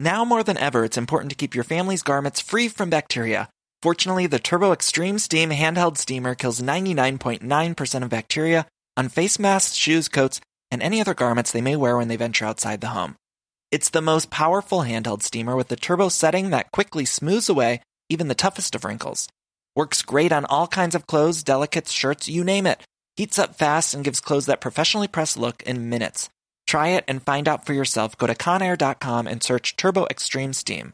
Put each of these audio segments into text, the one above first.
Now more than ever, it's important to keep your family's garments free from bacteria. Fortunately, the Turbo Extreme Steam handheld steamer kills 99.9% of bacteria on face masks, shoes, coats, and any other garments they may wear when they venture outside the home. It's the most powerful handheld steamer with the turbo setting that quickly smooths away even the toughest of wrinkles. Works great on all kinds of clothes, delicates, shirts, you name it. Heats up fast and gives clothes that professionally pressed look in minutes. Try it and find out for yourself. Go to conair.com and search Turbo Extreme Steam.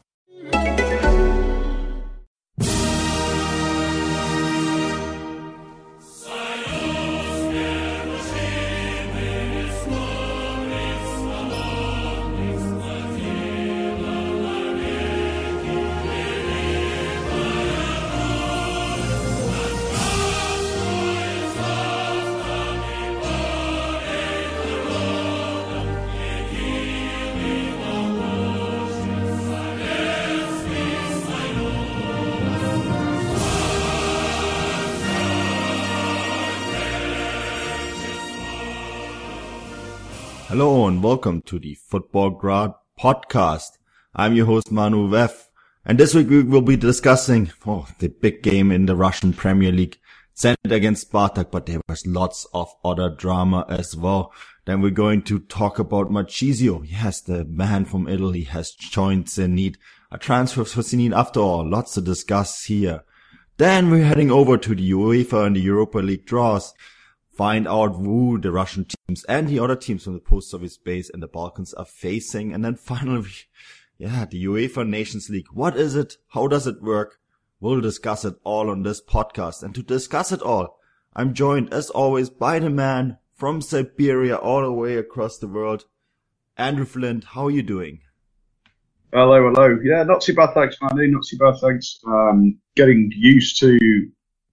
Hello and welcome to the Futbolgrad podcast. I'm your host Manu Veth, and this week we will be discussing oh, the big game in the Russian Premier League, Zenit against Spartak, but there was lots of other drama as well. Then we're going to talk about Marchisio. Yes, the man from Italy has joined Zenit. A transfer for Zenit after all. Lots to discuss here. Then we're heading over to the UEFA and the Europa League draws find out who the Russian teams and the other teams from the post-Soviet space and the Balkans are facing. And then finally, yeah, the UEFA Nations League. What is it? How does it work? We'll discuss it all on this podcast. And to discuss it all, I'm joined as always by the man from Siberia all the way across the world. Andrew Flint, how are you doing? Hello, hello. Yeah, not too bad, thanks, Manny. Not too bad, thanks. Um, getting used to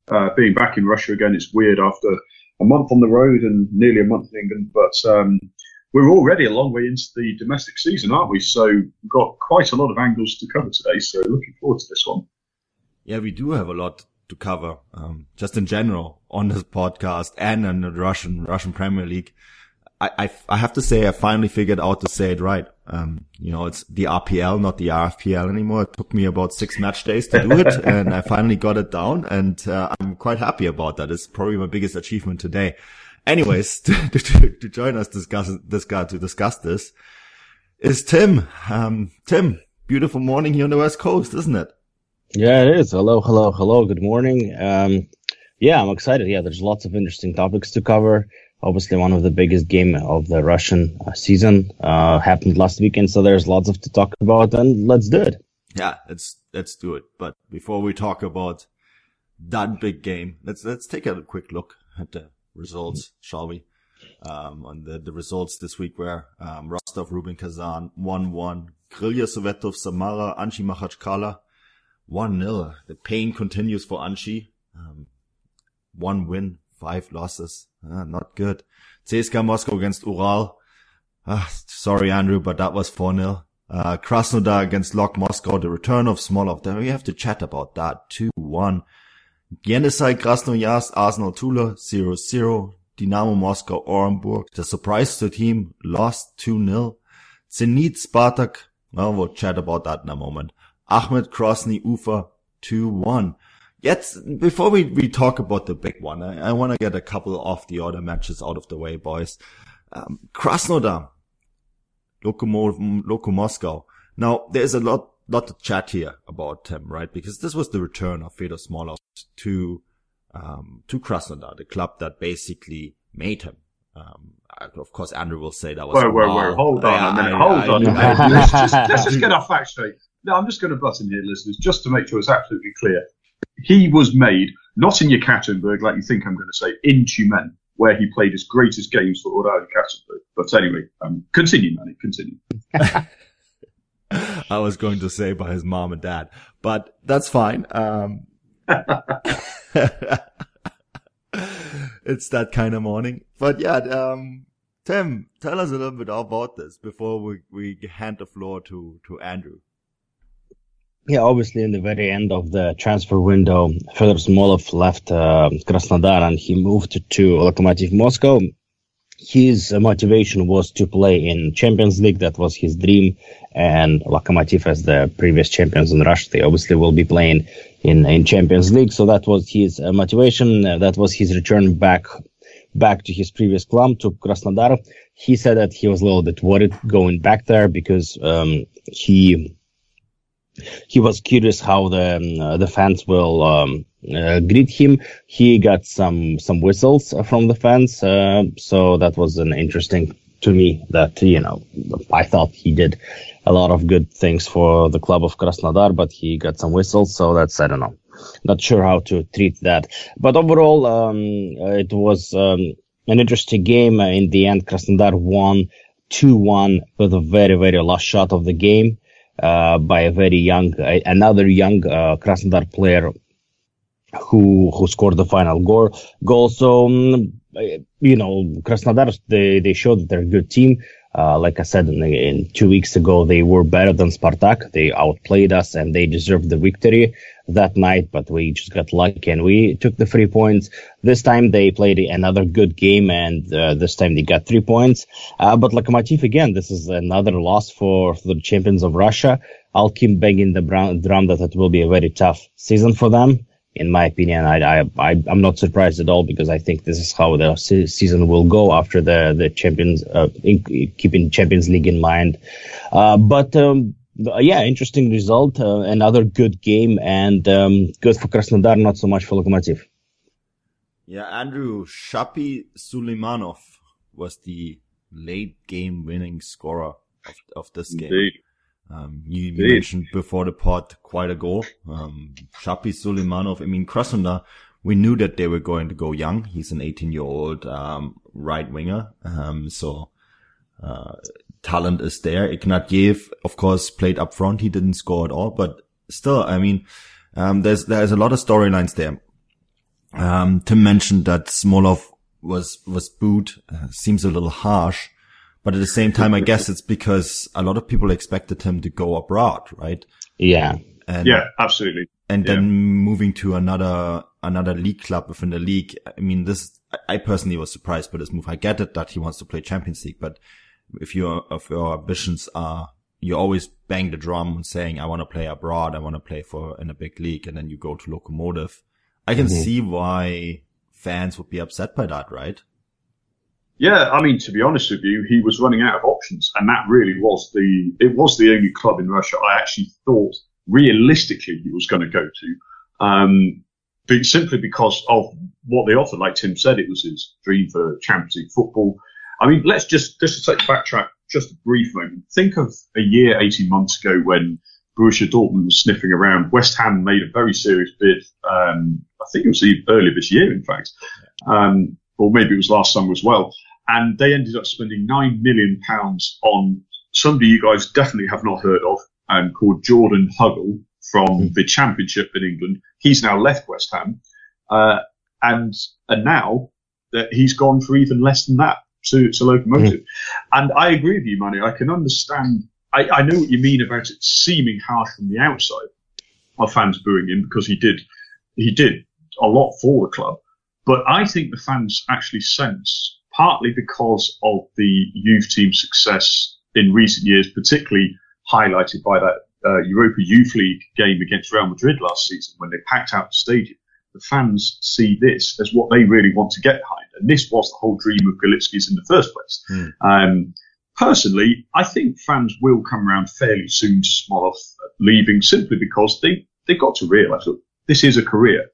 uh, being back in Russia again. It's weird after a month on the road and nearly a month in England, but um, we're already a long way into the domestic season, aren't we? So we've got quite a lot of angles to cover today. So looking forward to this one. Yeah, we do have a lot to cover, um, just in general on this podcast and in the Russian Russian Premier League. I, I, I have to say I finally figured out to say it right. Um, you know, it's the RPL, not the RFPL anymore. It took me about six match days to do it and I finally got it down and uh, I'm quite happy about that. It's probably my biggest achievement today. Anyways, to, to, to join us discuss this guy to discuss this is Tim. Um, Tim, beautiful morning here on the West Coast, isn't it? Yeah, it is. Hello, hello, hello. Good morning. Um, yeah, I'm excited. Yeah, there's lots of interesting topics to cover obviously one of the biggest game of the Russian uh, season uh, happened last weekend. So there's lots of to talk about, and let's do it. Yeah, let's let's do it. But before we talk about that big game, let's let's take a quick look at the results, shall we? Um, on the, the results this week were um, Rostov Rubin Kazan 1-1, Krylia Sovetov Samara, Anzhi Makhachkala 1-0. The pain continues for Anzhi. Um, one win, five losses. Uh, not good. CSKA Moscow against Ural. Uh, sorry, Andrew, but that was 4-0. Uh, Krasnodar against Lok Moscow, the return of Smolov. There we have to chat about that. 2-1. Yenisei Krasnoyarsk, Arsenal Tula, 0-0. Dynamo Moscow, Orenburg. The surprise to team lost 2-0. Zenit Spartak. Well, we'll chat about that in a moment. Akhmat Grozny Ufa, 2-1. Yet, before we, we talk about the big one, I, I want to get a couple of the other matches out of the way, boys. Um, Krasnodar, Lokomo, Loko Moscow. Now, there's a lot, lot to chat here about him, right? Because this was the return of Fedor Smolov to, um, to Krasnodar, the club that basically made him. Um, of course, Andrew will say that was. Whoa, whoa, whoa! Hold on a minute. Hold I, on a minute. let's, just, let's just get our facts straight. No, I'm just going to butt in here, listeners, just to make sure it's absolutely clear he was made not in Yekaterinburg, like you think I'm going to say, in Tyumen, where he played his greatest games for Ural Yekaterinburg. But anyway, um, continue, Manny, continue. I was going to say by his mom and dad, but that's fine. Um, it's that kind of morning. But yeah, um, Tim, tell us a little bit about this before we, we hand the floor to, to Andrew. Yeah, obviously, in the very end of the transfer window, Fedor Smolov left uh, Krasnodar and he moved to Lokomotiv Moscow. His motivation was to play in Champions League. That was his dream. And Lokomotiv, as the previous champions in Russia, they obviously will be playing in, in Champions League. So that was his uh, motivation. Uh, that was his return back back to his previous club to Krasnodar. He said that he was a little bit worried going back there because um, he he was curious how the um, uh, the fans will um, uh, greet him. He got some some whistles from the fans, uh, so that was an interesting to me. That you know, I thought he did a lot of good things for the club of Krasnodar, but he got some whistles, so that's I don't know. Not sure how to treat that, but overall, um, it was um, an interesting game. In the end, Krasnodar won two one with a very very last shot of the game uh, by a very young, another young uh, Krasnodar player who who scored the final goal. Goal. So um, you know, Krasnodar they they showed they're a good team. Uh, like I said, in, in, two weeks ago, they were better than Spartak. They outplayed us and they deserved the victory that night, but we just got lucky and we took the three points. This time they played another good game and uh, this time they got three points. Uh, but Lokomotiv again, this is another loss for, for, the champions of Russia. I'll keep banging the drum that it will be a very tough season for them. In my opinion, I, I, I, am not surprised at all because I think this is how the se- season will go after the, the champions, uh, in, keeping Champions League in mind. Uh, but, um, yeah, interesting result. Uh, another good game and um, good for Krasnodar, not so much for Lokomotiv. Yeah, Andrew Shapi Suleimanov was the late game winning scorer of, of this game. Indeed. Um, you, you mentioned before the pod quite a goal. Um, Shapi Suleimanov, I mean, Krasnodar, we knew that they were going to go young. He's an 18 year old, um, right winger. Um, so, uh, talent is there. Ignatiev, of course, played up front. He didn't score at all, but still, I mean, um, there's, there's a lot of storylines there. Um, Tim mentioned that Smolov was, was booed. Uh, seems a little harsh, but at the same time, I guess it's because a lot of people expected him to go abroad, right? Yeah. And, yeah, absolutely. And yeah. then moving to another, another league club within the league. I mean, this, I personally was surprised by this move. I get it that he wants to play Champions League, but if your if your ambitions are you always bang the drum saying I want to play abroad, I want to play for in a big league, and then you go to Lokomotiv. I can mm-hmm. see why fans would be upset by that, right? Yeah, I mean to be honest with you, he was running out of options, and that really was the it was the only club in Russia I actually thought realistically he was going to go to. Um, but simply because of what they offered, like Tim said, it was his dream for Champions League football. I mean, let's just just to take backtrack just a brief moment. Think of a year, eighteen months ago when Borussia Dortmund was sniffing around. West Ham made a very serious bid. Um, I think it was earlier this year, in fact, um, or maybe it was last summer as well. And they ended up spending nine million pounds on somebody you guys definitely have not heard of, um, called Jordan Hugill from mm. the Championship in England. He's now left West Ham, uh, and and now that he's gone for even less than that to, to Lokomotiv. Mm. And I agree with you, Manny. I can understand. I, I know what you mean about it seeming harsh from the outside of fans booing him because he did he did a lot for the club. But I think the fans actually sense, partly because of the youth team success in recent years, particularly highlighted by that uh, Europa Youth League game against Real Madrid last season when they packed out the stadium the fans see this as what they really want to get behind. And this was the whole dream of Galitsky's in the first place. Mm. Um, personally, I think fans will come around fairly soon to Smolov leaving simply because they, they've got to realise that this is a career.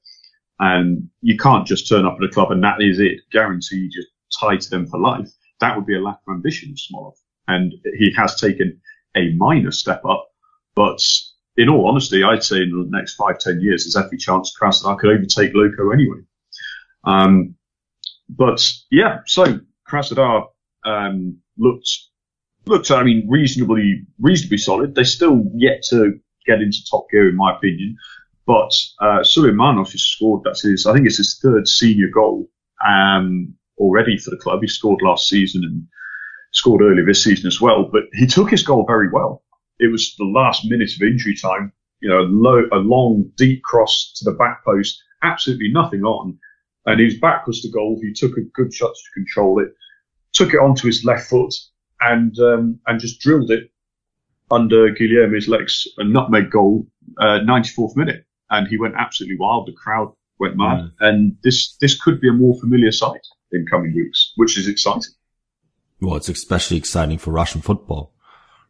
And you can't just turn up at a club and that is it, guaranteed you're tied to them for life. That would be a lack of ambition Smolov. And he has taken a minor step up, but in all honesty, I'd say in the next five, ten years, there's every chance Krasnodar could overtake Loco anyway. Um, but yeah, so Krasnodar um, looked looked, I mean, reasonably reasonably solid. They're still yet to get into top gear, in my opinion. But uh, Suleimanov has scored. That's his. I think it's his third senior goal um, already for the club. He scored last season and scored earlier this season as well. But he took his goal very well. It was the last minute of injury time. You know, a, low, a long, deep cross to the back post, absolutely nothing on, and his back was the goal. He took a good shot to control it, took it onto his left foot, and um, and just drilled it under Guilherme's legs, a nutmeg goal, uh, 94th minute, and he went absolutely wild. The crowd went mad, mm. and this this could be a more familiar sight in coming weeks, which is exciting. Well, it's especially exciting for Russian football,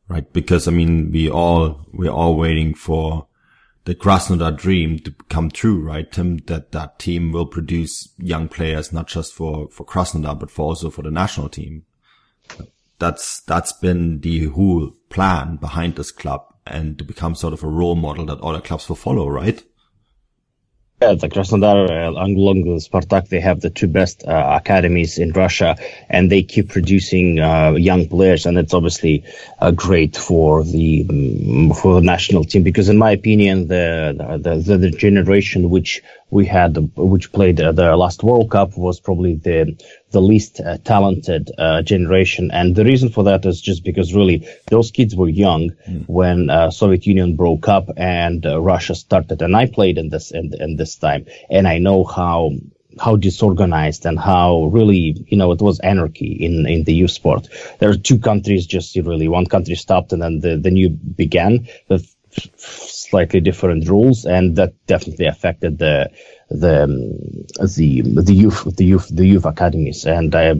right? Because I mean, we all we're all waiting for the Krasnodar dream to come true, right, Tim? That that team will produce young players not just for for Krasnodar but for also for the national team. That's that's been the whole plan behind this club, and to become sort of a role model that other clubs will follow, right? Yeah, the Krasnodar, uh, along with Spartak, they have the two best uh, academies in Russia, and they keep producing uh, young players, and it's obviously uh, great for the um, for the national team because, in my opinion, the the, the, the generation which we had, which played uh, the last World Cup, was probably the the least uh, talented uh, generation, and the reason for that is just because really those kids were young mm. when uh, Soviet Union broke up and uh, Russia started, and I played in this in, in this time, and I know how how disorganized and how really, you know, it was anarchy in, in the youth sport. There are two countries just really, one country stopped and then the, the new began with slightly different rules. And that definitely affected the, the, the, the youth, the youth, the youth academies. And I,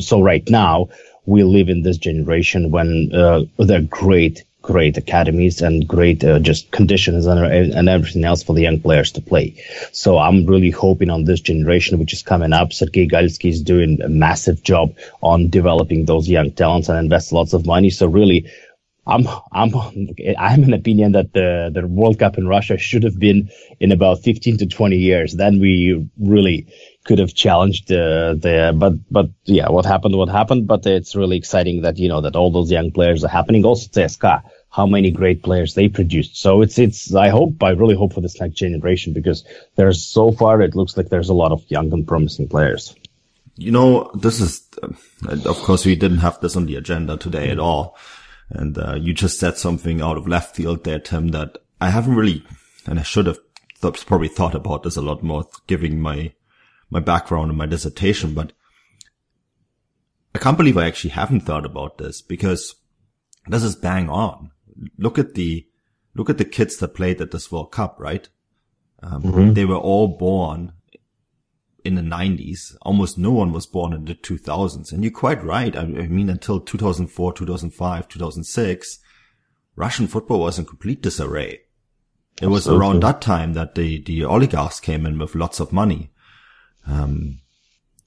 so right now we live in this generation when, uh, they're great great academies and great uh, just conditions and, and everything else for the young players to play. So I'm really hoping on this generation, which is coming up. Sergei Galitsky is doing a massive job on developing those young talents and invest lots of money. So really, I'm I'm I'm an opinion that the the World Cup in Russia should have been in about 15 to 20 years. Then we really could have challenged the the but but yeah, what happened? What happened? But it's really exciting that you know that all those young players are happening. Also, CSKA how many great players they produced. So it's, it's, I hope, I really hope for this next generation because there's so far, it looks like there's a lot of young and promising players. You know, this is, uh, of course, we didn't have this on the agenda today at all. And, uh, you just said something out of left field there, Tim, that I haven't really, and I should have th- probably thought about this a lot more, giving my, my background and my dissertation, but I can't believe I actually haven't thought about this because this is bang on look at the look at the kids that played at this World Cup, right? Um, mm-hmm. They were all born in the 90s. Almost no one was born in the 2000s. And you're quite right. I mean, until 2004, 2005, 2006, Russian football was in complete disarray. It was around that time that the, the oligarchs came in with lots of money. Um,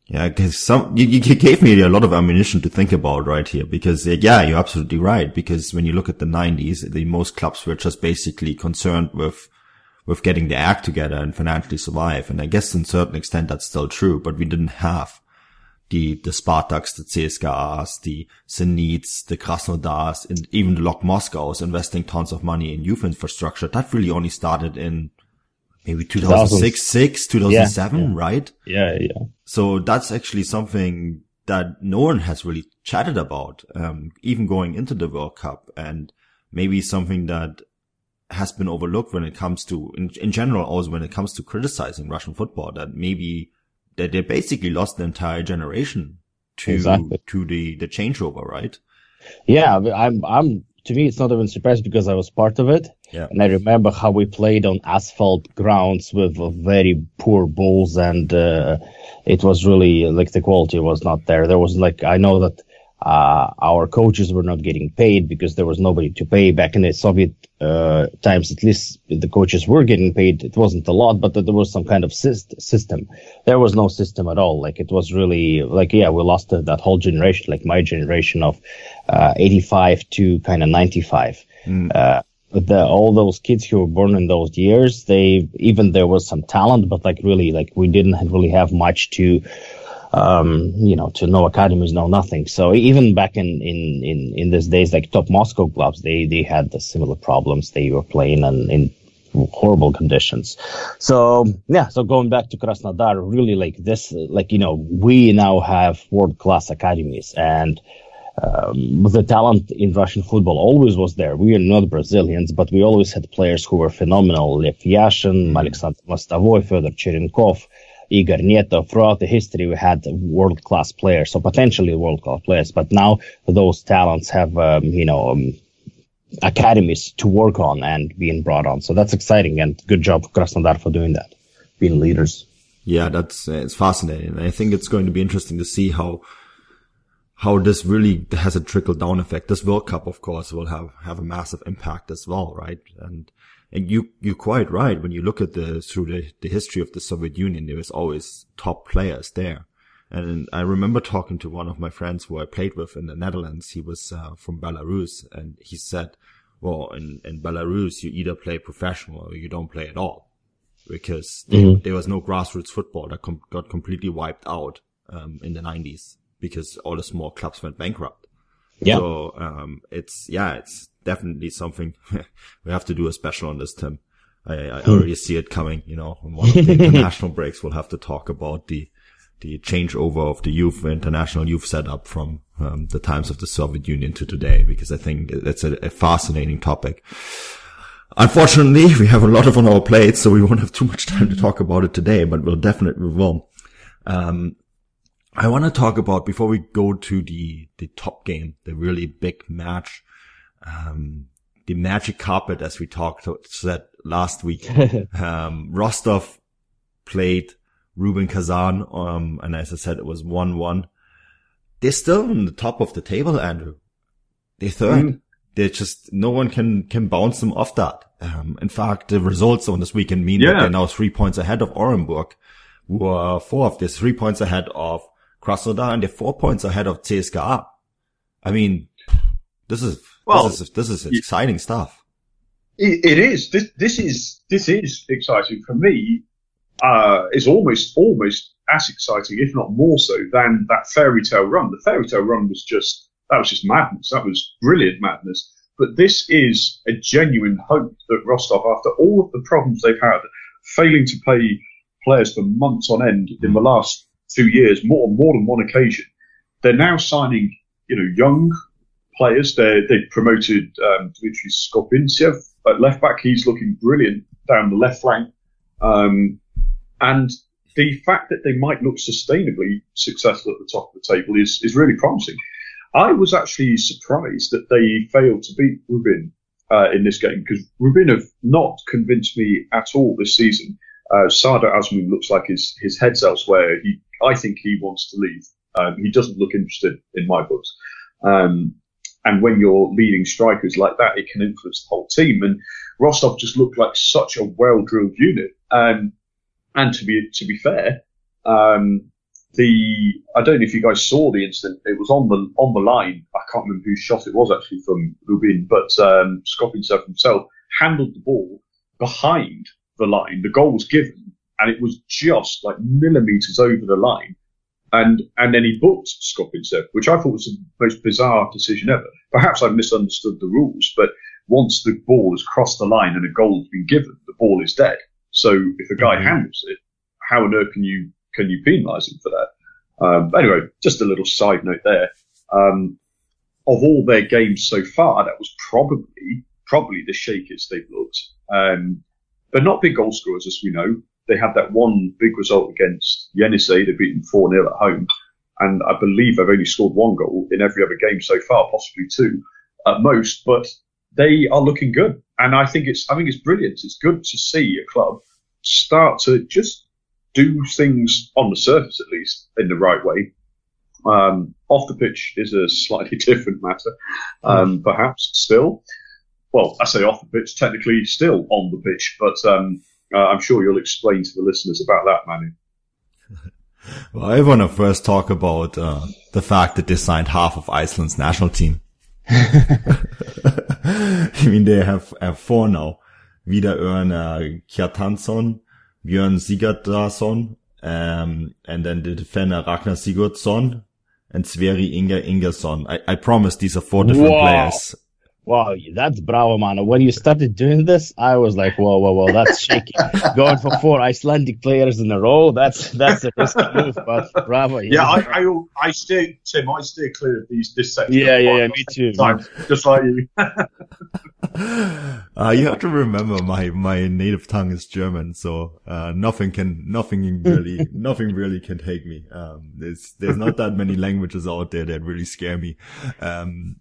yeah, because some you, you gave me a lot of ammunition to think about right here because uh, yeah, you're absolutely right. Because when you look at the '90s, the most clubs were just basically concerned with with getting their act together and financially survive. And I guess in certain extent that's still true, but we didn't have the the Spartaks, the CSKAs, the Zenits, the Krasnodars, and even the Lok Moscows investing tons of money in youth infrastructure. That really only started in maybe 2006, 6, 2007, yeah, yeah. right? Yeah, yeah. So that's actually something that no one has really chatted about, um, even going into the World Cup and maybe something that has been overlooked when it comes to, in, in general, also when it comes to criticizing Russian football, that maybe that they basically lost the entire generation to, exactly. to the, the changeover, right? Yeah, I'm, I'm to me, it's not even surprised because I was part of it. Yeah. And I remember how we played on asphalt grounds with very poor balls and, uh, it was really like the quality was not there. There was like, I know that uh, our coaches were not getting paid because there was nobody to pay back in the Soviet uh, times. At least the coaches were getting paid. It wasn't a lot, but there was some kind of system. There was no system at all. Like it was really like yeah, we lost that whole generation, like my generation of uh, 85 to kind of 95. Mm. Uh, the, all those kids who were born in those years, they even there was some talent, but like really, like we didn't really have much to um, you know, to no academies, no nothing. So even back in, in, in, in these days, like top Moscow clubs, they, they had the similar problems. They were playing and in horrible conditions. So yeah, so going back to Krasnodar, really like this, like, you know, we now have world class academies and, um, the talent in Russian football always was there. We are not Brazilians, but we always had players who were phenomenal. Lev Yashin, mm-hmm. Alexander Fyodor Cherenkov, Igor Neto. Throughout the history, we had world class players, so potentially world class players. But now those talents have, um, you know, um, academies to work on and being brought on. So that's exciting and good job Krasnodar for doing that, being leaders. Yeah, that's it's fascinating. I think it's going to be interesting to see how how this really has a trickle down effect. This World Cup, of course, will have, have a massive impact as well, right? And, and you, you're quite right. When you look at the, through the, the history of the Soviet Union, there was always top players there. And I remember talking to one of my friends who I played with in the Netherlands. He was uh, from Belarus and he said, well, in, in Belarus, you either play professional or you don't play at all because mm-hmm. there was no grassroots football that com- got completely wiped out um, in the 90s because all the small clubs went bankrupt. Yeah. So, um, it's, yeah, it's definitely something we have to do a special on this, Tim. I, I hmm. already see it coming, you know, on one of the international breaks, we'll have to talk about the, the changeover of the youth, international youth setup from um, the times of the Soviet Union to today, because I think it's a, a, fascinating topic. Unfortunately, we have a lot of on our plates, so we won't have too much time to talk about it today, but we'll definitely will. Um, I want to talk about before we go to the the top game, the really big match, um, the magic carpet, as we talked said last week. um, Rostov played Rubin Kazan, um, and as I said, it was one one. They're still on the top of the table, Andrew. They're third. Mm. They're just no one can can bounce them off that. Um, in fact, the results on this weekend mean yeah. that they're now three points ahead of Orenburg, who are four of this, three points ahead of Krasnodar and they're four points ahead of CSKA. I mean, this is, well, this is, this is exciting stuff. it, it is. This, this is, this is exciting for me. Uh, it's almost, almost as exciting, if not more so, than that fairy tale run. The fairy tale run was just, that was just madness. That was brilliant madness. But this is a genuine hope that Rostov, after all of the problems they've had, failing to pay players for months on end in the last two years, more more than one occasion. They're now signing, you know, young players. They they promoted um, Dmitry Skopintsev at left back. He's looking brilliant down the left flank. Um, and the fact that they might look sustainably successful at the top of the table is is really promising. I was actually surprised that they failed to beat Rubin uh, in this game because Rubin have not convinced me at all this season. Uh, Sardar Azmoun looks like his his head's elsewhere. He I think he wants to leave. Um, he doesn't look interested in my books. Um, and when you're leading strikers like that, it can influence the whole team. And Rostov just looked like such a well-drilled unit. Um, and to be to be fair, um, the I don't know if you guys saw the incident. It was on the on the line. I can't remember whose shot it was actually from Rubin, but um, Skopintsev himself handled the ball behind the line. The goal was given, and it was just like millimeters over the line. And and then he booked Skopintsev, which I thought was the most bizarre decision ever. Perhaps I've misunderstood the rules, but once the ball has crossed the line and a goal has been given, the ball is dead. So if a guy mm-hmm. handles it, how on earth can you can you penalise him for that? Um, anyway, just a little side note there. Um, of all their games so far, that was probably probably the shakiest they've looked. Um, they're not big goal scorers, as we know they had that one big result against Yenisei. They beat them 4 0 at home. And I believe they've only scored one goal in every other game so far, possibly two at most. But they are looking good. And I think it's, I think it's brilliant. It's good to see a club start to just do things on the surface, at least in the right way. Um, off the pitch is a slightly different matter, um, perhaps still. Well, I say off the pitch, technically still on the pitch, but um, uh, I'm sure you'll explain to the listeners about that, Manu. well, I want to first talk about uh, the fact that they signed half of Iceland's national team. I mean, they have, have four now. Vidar Örn uh, Kjartansson, Björn Sigurdarsson, um, and then the defender Ragnar Sigurdsson and Sverri Inga Ingerson. I, I promise these are four different Wow. players. Wow, that's bravo, man. When you started doing this, I was like, whoa, whoa, whoa, that's shaky. Going for four Icelandic players in a row, that's that's a risky move, but bravo. Yeah, I, I, I steer, Tim, I steer clear of these, this section. Yeah, yeah, yeah, me too. Times, just like you. Uh, you have to remember my, my native tongue is German, so, uh, nothing can, nothing really, nothing really can take me. Um, there's, there's not that many languages out there that really scare me. Um,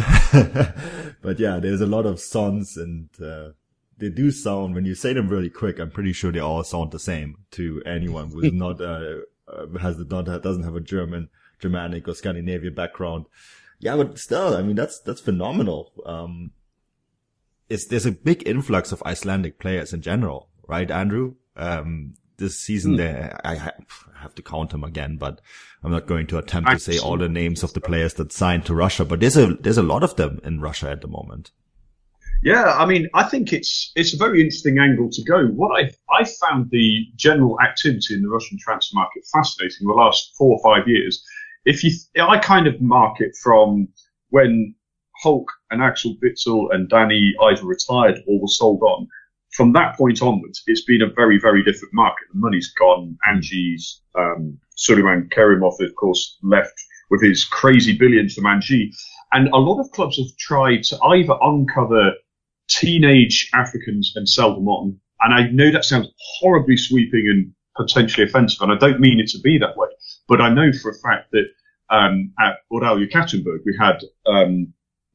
but yeah, there's a lot of sons and, uh, they do sound, when you say them really quick, I'm pretty sure they all sound the same to anyone who's not, uh, uh, has not, doesn't have a German, Germanic or Scandinavian background. Yeah, but still, I mean, that's, that's phenomenal. Um, it's, there's a big influx of Icelandic players in general, right, Andrew? Um, this season there, I ha- have to count them again, but I'm not going to attempt to say all the names of the players that signed to Russia, but there's a, there's a lot of them in Russia at the moment. Yeah, I mean, I think it's it's a very interesting angle to go. What I I found the general activity in the Russian transfer market fascinating the last four or five years. If you, I kind of mark it from when Hulk and Axel Witsel and Danny either retired or were sold on. From that point onwards, it's been a very, very different market. The money's gone. Angie's, um, Suleiman Kerimov, of course, left with his crazy billions from Angie. And a lot of clubs have tried to either uncover teenage Africans and sell them on. And I know that sounds horribly sweeping and potentially offensive, and I don't mean it to be that way. But I know for a fact that um, at Ural Yekaterinburg we had um,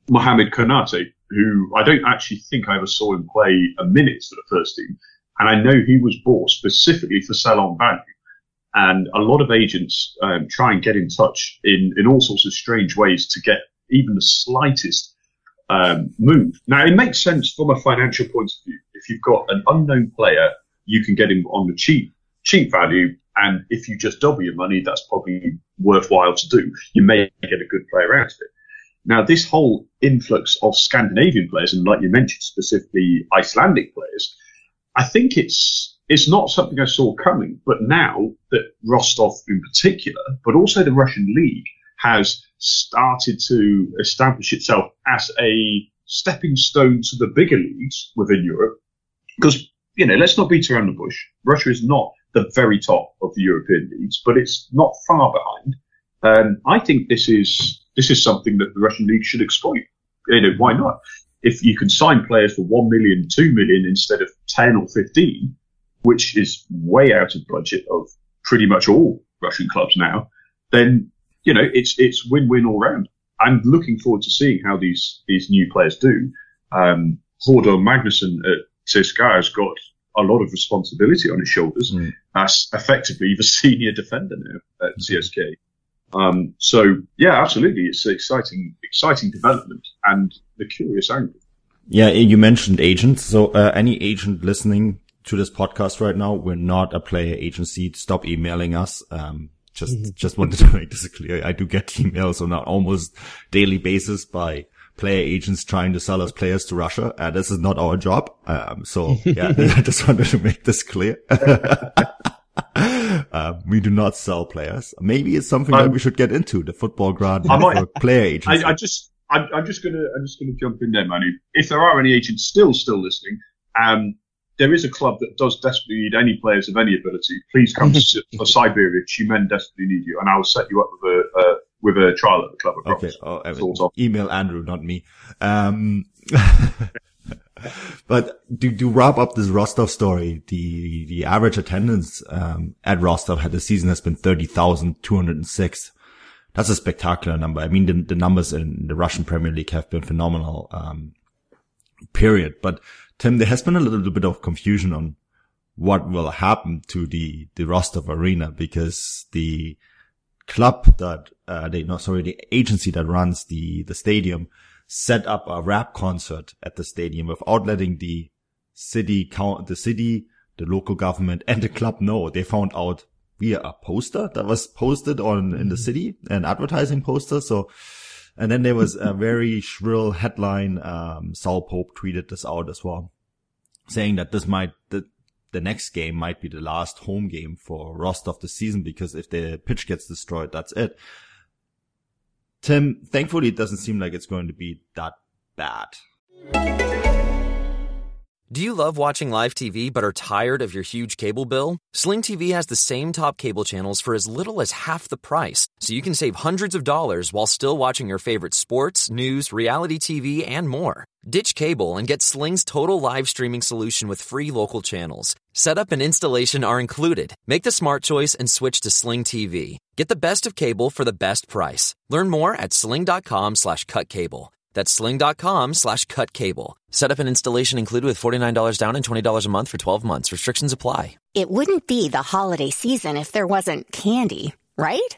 Mohamed Konate, who I don't actually think I ever saw him play a minute for the first team, and I know he was bought specifically for sell on value. And a lot of agents um, try and get in touch in, in all sorts of strange ways to get even the slightest um, move. Now, it makes sense from a financial point of view. If you've got an unknown player, you can get him on the cheap, cheap value. And if you just double your money, that's probably worthwhile to do. You may get a good player out of it. Now, this whole influx of Scandinavian players, and like you mentioned, specifically Icelandic players, I think it's it's not something I saw coming. But now that Rostov, in particular, but also the Russian league, has started to establish itself as a stepping stone to the bigger leagues within Europe. Because, you know, let's not beat around the bush. Russia is not the very top of the European leagues, but it's not far behind. Um, I think this is this is something that the Russian league should exploit. You know, why not? If you can sign players for one million, two million instead of ten or fifteen, which is way out of budget of pretty much all Russian clubs now, then you know it's it's win-win all round. I'm looking forward to seeing how these these new players do. Um, Hörður Magnússon at CSKA has got a lot of responsibility on his shoulders Mm. as effectively the senior defender now at CSK. Um, so yeah, absolutely, it's an exciting, exciting development and the curious angle. Yeah, you mentioned agents. So, uh, any agent listening to this podcast right now, we're not a player agency. Stop emailing us. Um, just, just wanted to make this clear. I do get emails on an almost daily basis by player agents trying to sell us players to Russia. Uh, this is not our job. Um, so yeah, I just wanted to make this clear. uh, we do not sell players. Maybe it's something that Um, we should get into the football ground I might- for player agents. I, I just, I'm, I'm just gonna, I'm just gonna jump in there, Manu. If there are any agents still, still listening, um, there is a club that does desperately need any players of any ability. Please come to, for Siberia. men desperately need you, and I will set you up with a, uh, with a trial at the club. Okay. Oh, Sort email Andrew, not me. Um, but to, to wrap up this Rostov story, the, the average attendance, um, at Rostov had the season has been 30,206. That's a spectacular number. I mean, the, the numbers in the Russian Premier League have been phenomenal, um, period. But Tim, there has been a little bit of confusion on what will happen to the, the Rostov arena because the, club that uh, they no sorry the agency that runs the the stadium set up a rap concert at the stadium without letting the city count the city the local government and the club know. They found out via a poster that was posted on in the city an advertising poster. So and then there was a very shrill headline um Saul Pope tweeted this out as well saying that this might that the next game might be the last home game for Rostov this season because if the pitch gets destroyed, that's it. Tim, thankfully it doesn't seem like it's going to be that bad. Do you love watching live TV but are tired of your huge cable bill? Sling TV has the same top cable channels for as little as half the price, so you can save hundreds of dollars while still watching your favorite sports, news, reality TV, and more. Ditch cable and get Sling's total live streaming solution with free local channels. Setup and installation are included. Make the smart choice and switch to Sling TV. Get the best of cable for the best price. Learn more at sling.com slash cut cable. That's sling.com slash cut cable. Setup and installation included with $49 down and $20 a month for 12 months. Restrictions apply. It wouldn't be the holiday season if there wasn't candy, right?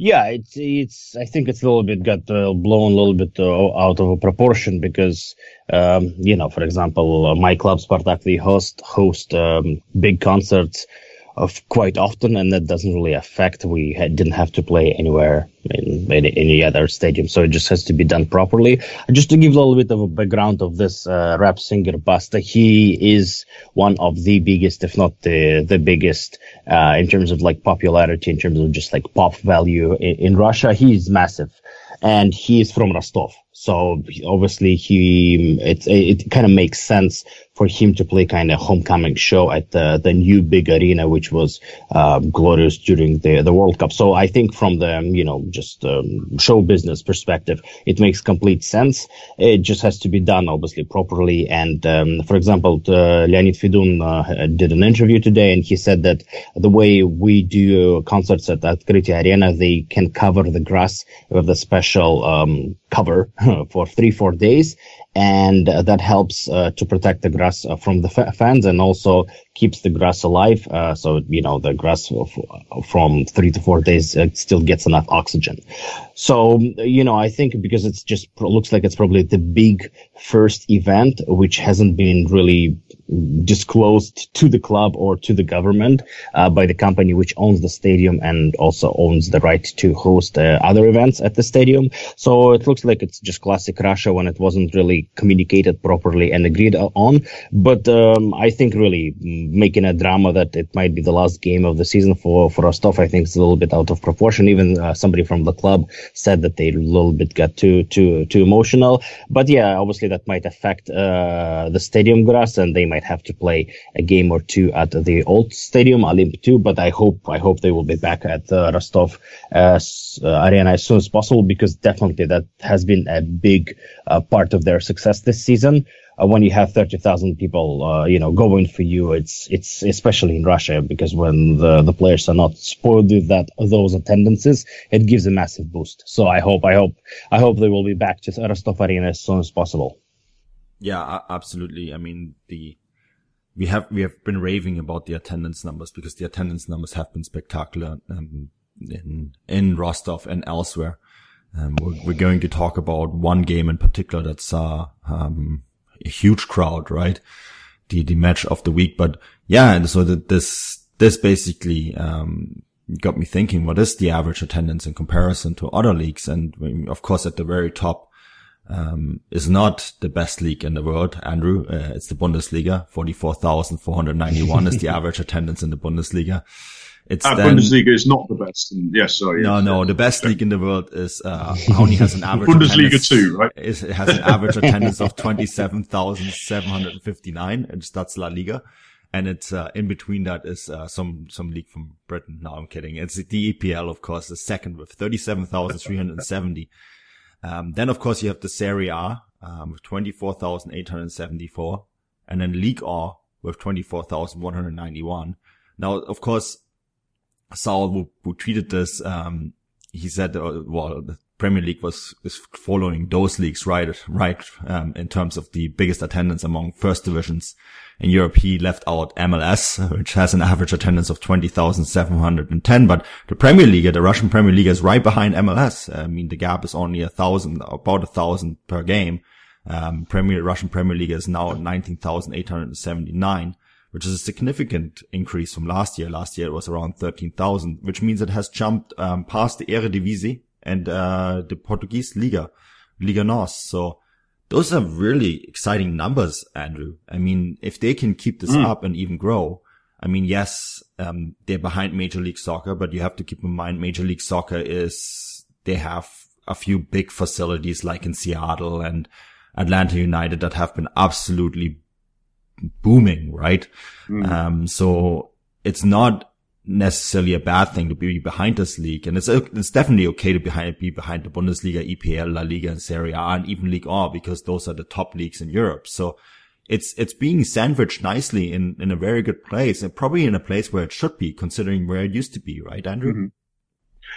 Yeah, it's it's. I think it's a little bit got uh, blown a little bit uh, out of proportion because, um, you know, for example, uh, my club Spartak, they host host um, big concerts of quite often, and that doesn't really affect. We didn't have to play anywhere in any, any, other stadium, so it just has to be done properly. Just to give a little bit of a background of this uh, rap singer Basta, he is one of the biggest, if not the the biggest, uh, in terms of like popularity, in terms of just like pop value in, in Russia. He's massive, and he is from Rostov. So obviously he, it, it kind of makes sense for him to play kind of homecoming show at the, the new big arena, which was, um, glorious during the, the World Cup. So I think from the, you know, just, um, show business perspective, it makes complete sense. It just has to be done obviously properly. And, um, for example, uh, Leonid Fedun uh, did an interview today and he said that the way we do concerts at Otkritie Arena, they can cover the grass with a special, um, cover for three, four days. And uh, that helps uh, to protect the grass uh, from the fans and also keeps the grass alive. Uh, so, you know, the grass from three to four days uh, still gets enough oxygen. So, you know, I think because it's just looks like it's probably the big first event, which hasn't been really disclosed to the club or to the government uh, by the company which owns the stadium and also owns the right to host uh, other events at the stadium. So it looks like it's just classic Russia when it wasn't really communicated properly and agreed on. But um, I think really making a drama that it might be the last game of the season for for Rostov, I think it's a little bit out of proportion. Even uh, somebody from the club said that they a little bit got too too too emotional. But yeah, obviously that might affect uh, the stadium grass and they might might have to play a game or two at the old stadium, Olymp 2, but I hope, I hope they will be back at uh, Rostov uh, Arena as soon as possible because definitely that has been a big uh, part of their success this season. Uh, when you have 30,000 people, uh, you know, going for you, it's, it's especially in Russia because when the, the players are not spoiled with that, those attendances, it gives a massive boost. So I hope, I hope, I hope they will be back to Rostov Arena as soon as possible. Yeah, absolutely. I mean, the, we have we have been raving about the attendance numbers because the attendance numbers have been spectacular um, in in Rostov and elsewhere. Um, we're, we're, going to talk about one game in particular that's uh, um, a huge crowd, right? The the match of the week, but yeah, and so that this this basically um, got me thinking: what is the average attendance in comparison to other leagues? And of course, at the very top um, is not the best league in the world, Andrew. Uh, it's the Bundesliga. 44,491 is the average attendance in the Bundesliga. It's uh, then, Bundesliga is not the best. And yes, sorry. No, no, the best league in the world is, uh, only has an average Bundesliga 2, right? Is, it has an average attendance of 27,759 and that's La Liga. And it's, uh, in between that is, uh, some, some league from Britain. No, I'm kidding. It's the EPL, of course, the second with 37,370. Um, then of course you have the Serie A, um, with 24,874 and then League A with 24,191. Now, of course, Saul, who, who tweeted this, um, he said, uh, well, the Premier League was is following those leagues right, right, um, in terms of the biggest attendance among first divisions in Europe. He left out MLS, which has an average attendance of 20,710, but the Premier League, the Russian Premier League is right behind MLS. I mean, the gap is only a thousand, about a thousand per game. Um, Premier, Russian Premier League is now 19,879 which is a significant increase from last year. Last year it was around 13,000, which means it has jumped um, past the Eredivisie and uh, the Portuguese Liga, Liga NOS. So those are really exciting numbers, Andrew. I mean, if they can keep this mm. up and even grow, I mean, yes, um, they're behind Major League Soccer, but you have to keep in mind Major League Soccer is, they have a few big facilities like in Seattle and Atlanta United that have been absolutely booming, right? Mm. Um, so it's not necessarily a bad thing to be behind this league. And it's, it's definitely okay to behind, be behind the Bundesliga, EPL, La Liga and Serie A and even League R because those are the top leagues in Europe. So it's, it's being sandwiched nicely in, in a very good place and probably in a place where it should be considering where it used to be, right, Andrew? Mm-hmm.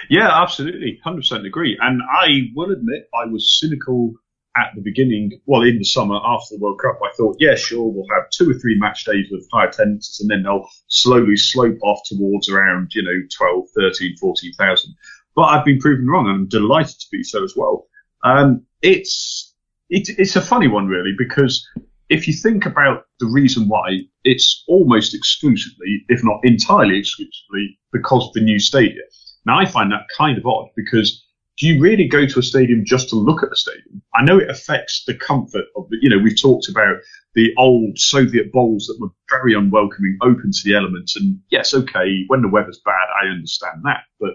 Yeah, absolutely. 100% agree. And I will admit I was cynical at the beginning, well, in the summer after the World Cup, I thought, yeah, sure, we'll have two or three match days with high attendances and then they'll slowly slope off towards around, you know, 12, 13, 14,000. But I've been proven wrong and I'm delighted to be so as well. Um, it's, it, it's a funny one really because if you think about the reason why, it's almost exclusively, if not entirely exclusively, because of the new stadium. Now I find that kind of odd because do you really go to a stadium just to look at the stadium? I know it affects the comfort of you know, we've talked about the old Soviet bowls that were very unwelcoming, open to the elements. And yes, okay, when the weather's bad, I understand that. But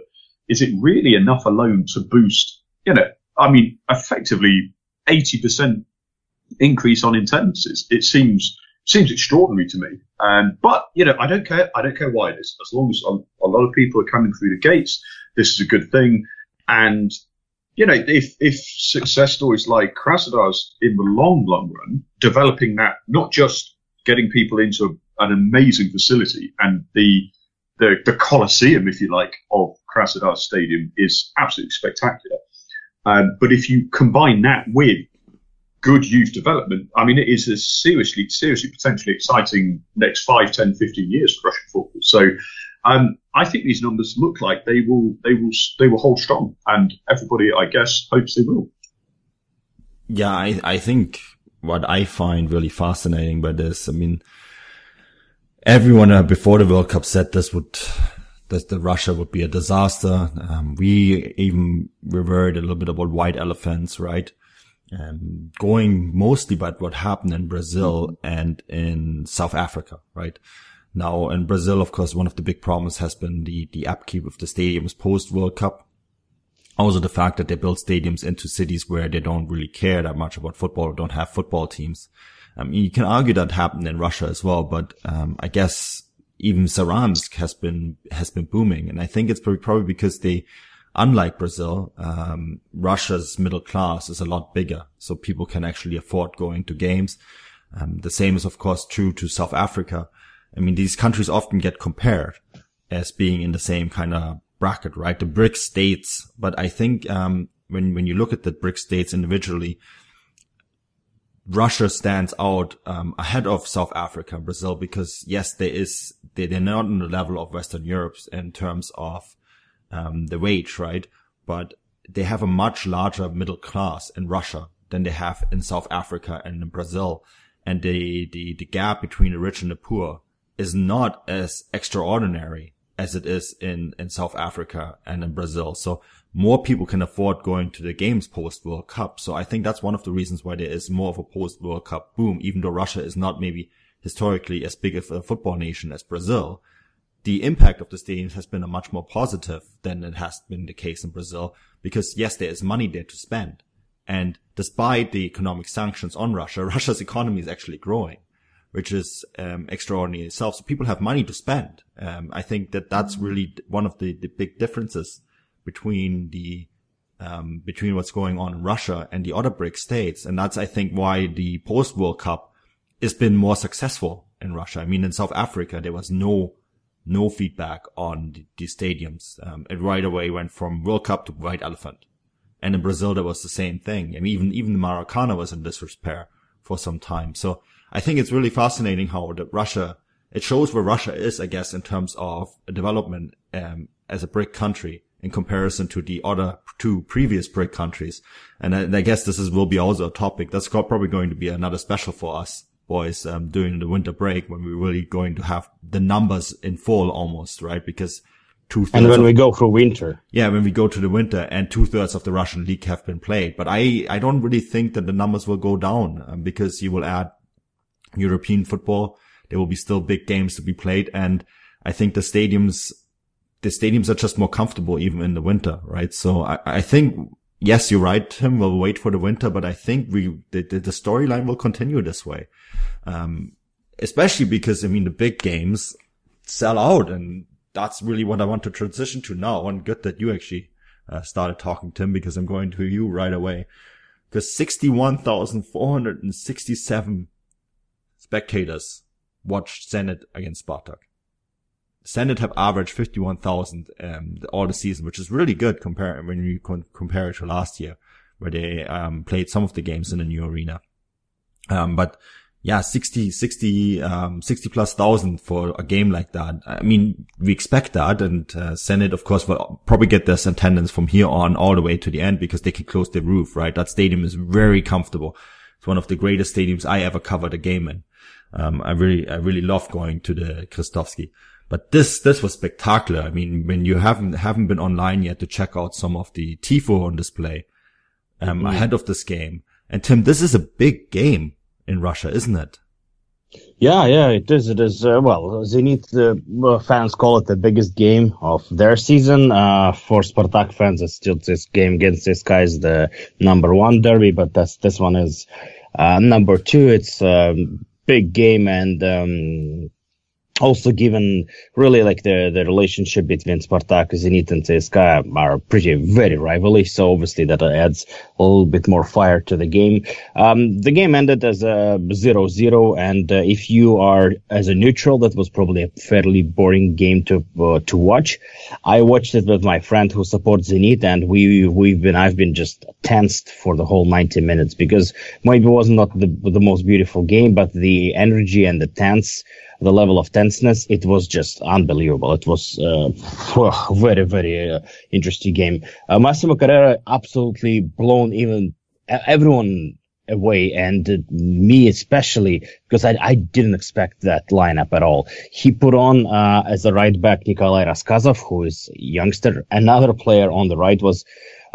is it really enough alone to boost, you know, I mean, effectively 80% increase on attendances? It seems, seems extraordinary to me. Um, but, you know, I don't care. I don't care why it is. As long as a, a lot of people are coming through the gates, this is a good thing. And, you know, if, if success stories like Krasnodar's in the long, long run, developing that, not just getting people into an amazing facility and the, the, the Colosseum, if you like, of Krasnodar Stadium is absolutely spectacular. Um, but if you combine that with good youth development, I mean, it is a seriously, seriously potentially exciting next 5, 10, 15 years for Russian football. So um, I think these numbers look like they will they will they will hold strong, and everybody, I guess, hopes they will. Yeah, I I think what I find really fascinating by this, I mean, everyone uh, before the World Cup said this would that the Russia would be a disaster. Um, we even were worried a little bit about white elephants, right? Um, going mostly by what happened in Brazil and in South Africa, right? Now in Brazil, of course, one of the big problems has been the, the upkeep of the stadiums post World Cup. Also the fact that they build stadiums into cities where they don't really care that much about football or don't have football teams. Um, you can argue that happened in Russia as well, but, um, I guess even Saransk has been, has been booming. And I think it's probably because they, unlike Brazil, um, Russia's middle class is a lot bigger. So people can actually afford going to games. Um, the same is of course true to South Africa. I mean, these countries often get compared as being in the same kind of bracket, right? The BRIC states. But I think, um, when, when you look at the BRIC states individually, Russia stands out, um, ahead of South Africa, Brazil, because yes, there is, they, they're not on the level of Western Europe in terms of, um, the wage, right? But they have a much larger middle class in Russia than they have in South Africa and in Brazil. And the, the, the gap between the rich and the poor is not as extraordinary as it is in, in South Africa and in Brazil. So more people can afford going to the games post World Cup. So I think that's one of the reasons why there is more of a post World Cup boom, even though Russia is not maybe historically as big of a football nation as Brazil. The impact of the stadiums has been a much more positive than it has been the case in Brazil because yes, there is money there to spend. And despite the economic sanctions on Russia, Russia's economy is actually growing which is um, extraordinary itself. So people have money to spend. Um, I think that that's really one of the, the big differences between the um, between what's going on in Russia and the other BRIC states, and that's I think why the post World Cup has been more successful in Russia. I mean, in South Africa there was no no feedback on the, the stadiums. Um, it right away went from World Cup to White Elephant. And in Brazil, there was the same thing. I mean, even, even the Maracana was in disrepair for some time. So I think it's really fascinating how the Russia, it shows where Russia is, I guess, in terms of development, um, as a BRIC country in comparison to the other two previous BRIC countries. And I, I guess this is, will be also a topic that's probably going to be another special for us boys, um, during the winter break when we're really going to have the numbers in full almost, right? Because two thirds. And when of, we go through winter. Yeah, when we go to the winter and two thirds of the Russian league have been played. But I, I don't really think that the numbers will go down um, because you will add European football. There will be still big games to be played. And I think the stadiums, the stadiums are just more comfortable even in the winter, right? So I, I think, yes, you're right, Tim. We'll wait for the winter, but I think we, the, the, the storyline will continue this way. Um, especially because, I mean, the big games sell out and that's really what I want to transition to now. And good that you actually uh, started talking, Tim, because I'm going to you right away. Because 61,467 spectators watched Zenit against Spartak. Zenit have averaged 51,000 um, all the season, which is really good compared when you compare it to last year, where they um, played some of the games in the new arena. Um, but yeah, 60, 60, um, 60 plus thousand for a game like that. I mean, we expect that and, uh, Zenit, of course, will probably get this attendance from here on all the way to the end because they can close the roof, right? That stadium is very comfortable. It's one of the greatest stadiums I ever covered a game in. Um, I really, I really love going to the Krestovsky. But this, this was spectacular. I mean, when you haven't, haven't been online yet to check out some of the TIFO on display, um, mm-hmm. ahead of this game. And Tim, this is a big game in Russia, isn't it? Yeah, yeah, it is. It is. Uh, well, Zenit uh, fans call it the biggest game of their season. Uh, for Spartak fans, it's still this game against this guy is the number one derby, but that's, this one is uh, number two. It's a big game and um, also given really like the the relationship between Spartak, Zenit, and CSKA are pretty very rivalry. So obviously that adds a little bit more fire to the game. Um, the game ended as a 0-0, and uh, if you are as a neutral, that was probably a fairly boring game to uh, to watch. I watched it with my friend who supports Zenit, and we we've been I've been just tensed for the whole 90 minutes because maybe it was not the the most beautiful game, but the energy and the tense the level of tenseness, it was just unbelievable. It was uh, very, very uh, interesting game. Uh, Massimo Carrera absolutely blown even everyone away and uh, me especially because I, I didn't expect that lineup at all. He put on uh, as a right back Nikolai Rasskazov, who is youngster. Another player on the right was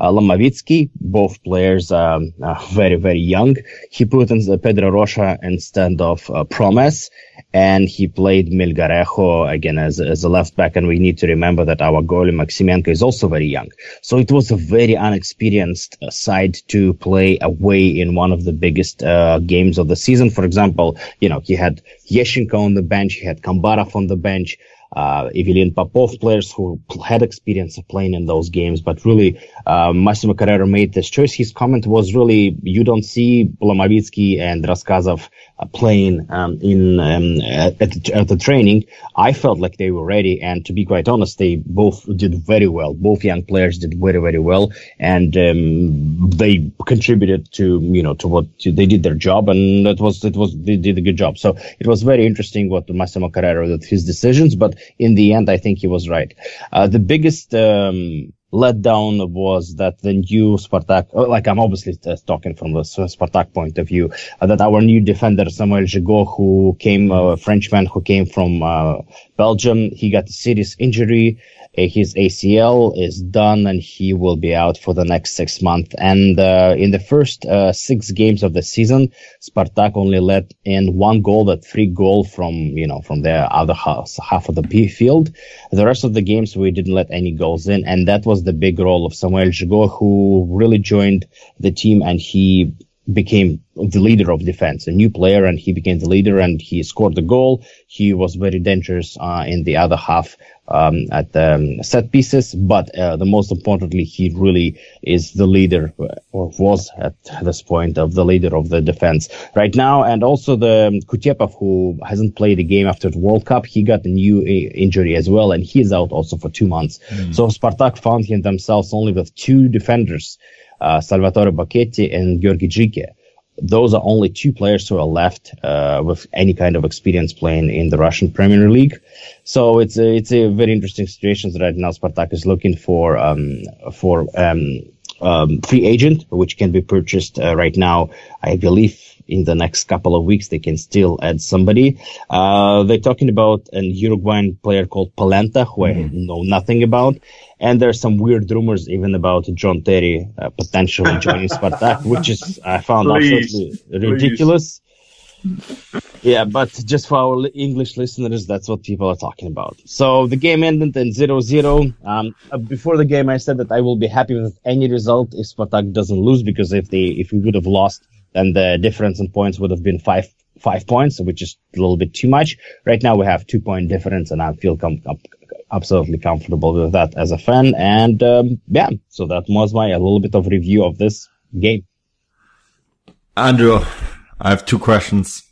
uh, Lomovitsky, both players um, uh, very, very young. He put in Pedro Rocha instead of uh, Promes, and he played Melgarejo again as, as a left back. And we need to remember that our goalie Maksimenko is also very young. So it was a very unexperienced uh, side to play away in one of the biggest uh, games of the season. For example, you know, he had Eshchenko on the bench, he had Kombarov on the bench uh, Ivelin Popov, players who had experience of playing in those games. But really, uh, Massimo Carrera made this choice. His comment was really, you don't see Lomovitsky and Rasskazov uh, playing um, in um, at, the, at, the, training. I felt like they were ready, and to be quite honest, they both did very well. Both young players did very very well, and um, they contributed to you know to what to, they did their job, and it was it was they did a good job. So it was very interesting what Massimo Carrera did his decisions, but in the end, I think he was right. Uh, the biggest um, letdown was that the new Spartak, uh, like I'm obviously talking from the Spartak point of view, uh, that our new defender Samuel Gigot, who came, a uh, Frenchman who came from uh, Belgium, he got a serious injury his ACL is done and he will be out for the next six months. And uh, in the first uh, six games of the season, Spartak only let in one goal, that free goal from you know from the other half, half of the field. The rest of the games we didn't let any goals in, and that was the big role of Samuel Gigot, who really joined the team and he became the leader of defense, a new player, and he became the leader and he scored the goal. He was very dangerous uh, in the other half um, at the um, set pieces, but uh, the most importantly, he really is the leader, uh, or was at this point of the leader of the defense right now. And also the Kutepov, who hasn't played a game after the World Cup, he got a new uh, injury as well, and he's out also for two months. Mm. So Spartak found him themselves only with two defenders uh, Salvatore Bocchetti and Georgi Dzhikiya. Those are only two players who are left uh, with any kind of experience playing in the Russian Premier League. So it's a, it's a very interesting situation right now. Spartak is looking for um, for um, um, free agent, which can be purchased uh, right now. I believe in the next couple of weeks they can still add somebody. Uh, they're talking about an Uruguayan player called Polenta, who mm-hmm. I know nothing about. And there's some weird rumors even about John Terry uh, potentially joining Spartak, which is I found please, absolutely ridiculous. yeah, but just for our English listeners, that's what people are talking about. So the game ended in 0-0. Um, uh, before the game, I said that I will be happy with any result if Spartak doesn't lose, because if they if we would have lost, then the difference in points would have been five five points, which is a little bit too much. Right now we have two point difference, and I feel com- com- absolutely comfortable with that as a fan. And um, yeah, so that was my a little bit of review of this game. Andrew, I have two questions.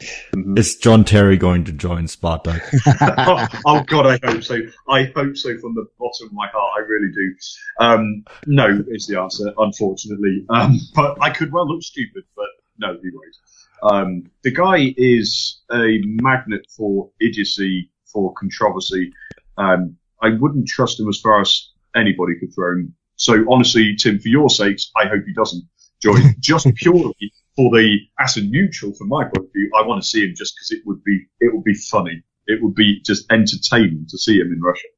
Mm-hmm. Is John Terry going to join Spartak? oh, oh, God, I hope so. I hope so from the bottom of my heart. I really do. Um, no is the answer, unfortunately. Um, but I could well look stupid, but no, he won't. Um, the guy is a magnet for idiocy, for controversy. Um, I wouldn't trust him as far as anybody could throw him. So honestly, Tim, for your sakes, I hope he doesn't join. Just purely for the as a neutral, from my point of view, I want to see him just because it would be it would be funny. It would be just entertaining to see him in Russia.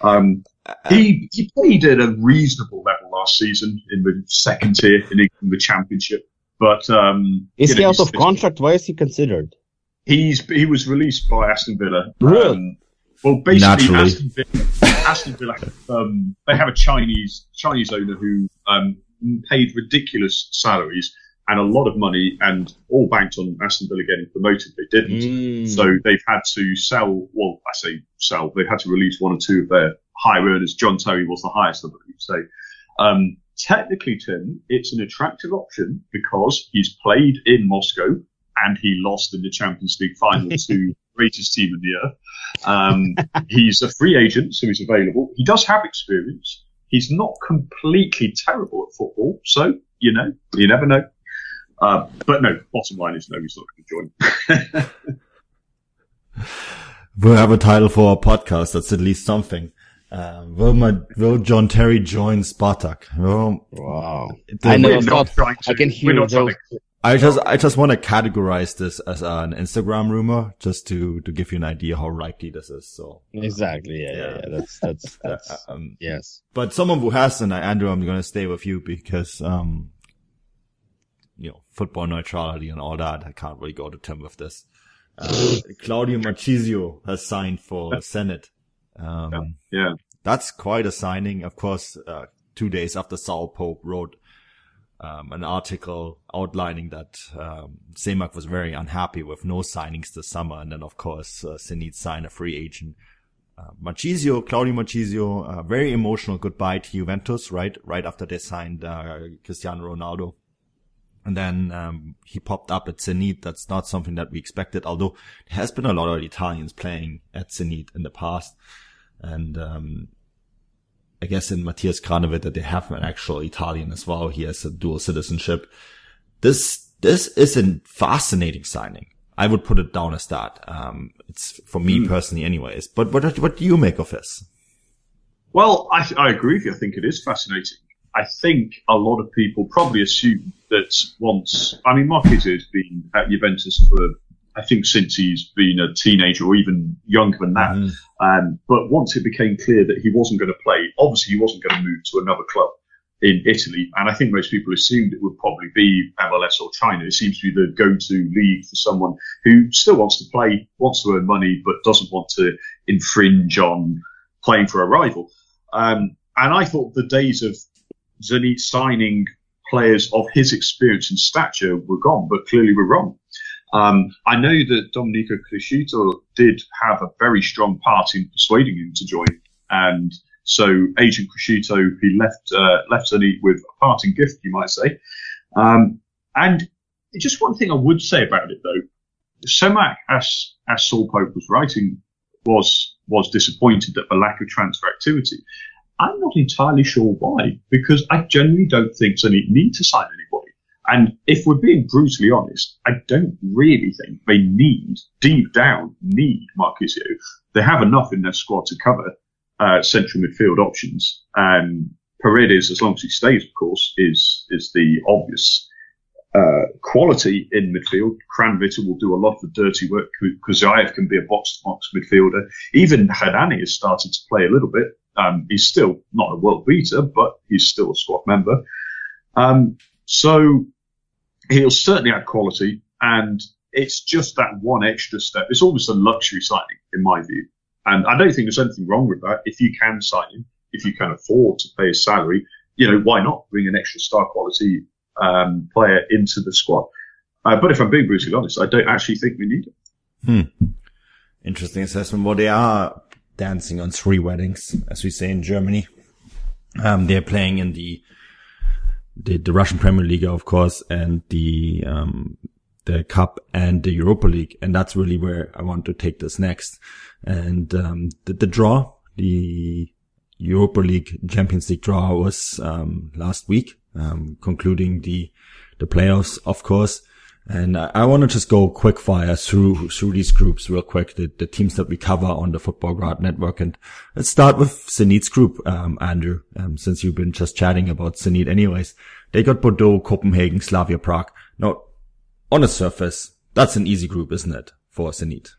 Um, he he played at a reasonable level last season in the second tier in England, the Championship. But um, is he know, out of contract? Why is he considered? He's he was released by Aston Villa. Really? Um, well, basically, Aston Villa, Aston Villa um, they have a Chinese Chinese owner who um, paid ridiculous salaries and a lot of money, and all banked on Aston Villa getting promoted. They didn't, mm. so they've had to sell. Well, I say sell. They've had to release one or two of their high earners. John Terry was the highest, I believe. So um, technically, Tim, it's an attractive option because he's played in Moscow and he lost in the Champions League final to the greatest team in the earth. Um, he's a free agent, so he's available. He does have experience. He's not completely terrible at football, so you know, you never know. Uh, but no, bottom line is no, he's not going to join. we'll have a title for our podcast. That's at least something. Uh, will my, will John Terry join Spartak? Well, wow. I never thought I can hear those. I just, I just want to categorize this as an Instagram rumor, just to, to give you an idea how likely this is. So exactly, yeah, yeah, yeah. That's, that's, that's, um, yes. But someone who has, and Andrew, I'm going to stay with you because, um, you know, football neutrality and all that. I can't really go to Tim with this. Uh, Claudio Marchisio has signed for Zenit. Um, yeah. That's quite a signing. Of course, uh, two days after Saul Pope wrote um, an article outlining that um, Semak was very unhappy with no signings this summer, and then of course uh, Zenit signed a free agent. Uh, Marchisio, Claudio Marchisio, uh, very emotional goodbye to Juventus, right? Right after they signed uh, Cristiano Ronaldo. And then um, he popped up at Zenit. That's not something that we expected, although there has been a lot of Italians playing at Zenit in the past. And um, I guess in Matías Kranevitter they have an actual Italian as well. He has a dual citizenship. This this is a fascinating signing. I would put it down as that. Um, it's for me mm. personally, anyways. But what what do you make of this? Well, I, I agree with you. I think it is fascinating. I think a lot of people probably assume that once, I mean, Marquez has been at Juventus for, I think, since he's been a teenager or even younger than that. Mm. Um, but once it became clear that he wasn't going to play, obviously he wasn't going to move to another club in Italy. And I think most people assumed it would probably be MLS or China. It seems to be the go-to league for someone who still wants to play, wants to earn money, but doesn't want to infringe on playing for a rival. Um, and I thought the days of Zenit signing players of his experience and stature were gone, but clearly we're wrong. Um, I know that Domenico Criscito did have a very strong part in persuading him to join, and so Agent Criscito he left uh, left Zenit with a parting gift, you might say. Um, and just one thing I would say about it though, Semak, as as Saul Pope was writing, was was disappointed at the lack of transfer activity. I'm not entirely sure why, because I generally don't think they need to sign anybody. And if we're being brutally honest, I don't really think they need, deep down, need Marchisio. They have enough in their squad to cover uh, central midfield options. And Paredes, as long as he stays, of course, is is the obvious uh, quality in midfield. Kranevitter will do a lot of the dirty work. Kuzyaev can be a box-to-box midfielder. Even Hernani has started to play a little bit. Um, he's still not a world beater, but he's still a squad member. Um, so he'll certainly add quality, and it's just that one extra step. It's almost a luxury signing, in my view. And I don't think there's anything wrong with that. If you can sign him, if you can afford to pay his salary, you know, why not bring an extra star quality um, player into the squad? Uh, but if I'm being brutally honest, I don't actually think we need it. Hmm. Interesting assessment. Well, they are dancing on three weddings, as we say in Germany. Um, they're playing in the the, the Russian Premier League, of course, and the, um, the cup and the Europa League. And that's really where I want to take this next. And, um, the, the draw, the Europa League Champions League draw was, um, last week, um, concluding the, the playoffs, of course. And I, I want to just go quick fire through, through these groups real quick, the, the teams that we cover on the Football Futbolgrad network. And let's start with Zenit's group, um, Andrew, um, since you've been just chatting about Zenit anyways. They got Bordeaux, Copenhagen, Slavia Prague. Now, on the surface, that's an easy group, isn't it, for Zenit?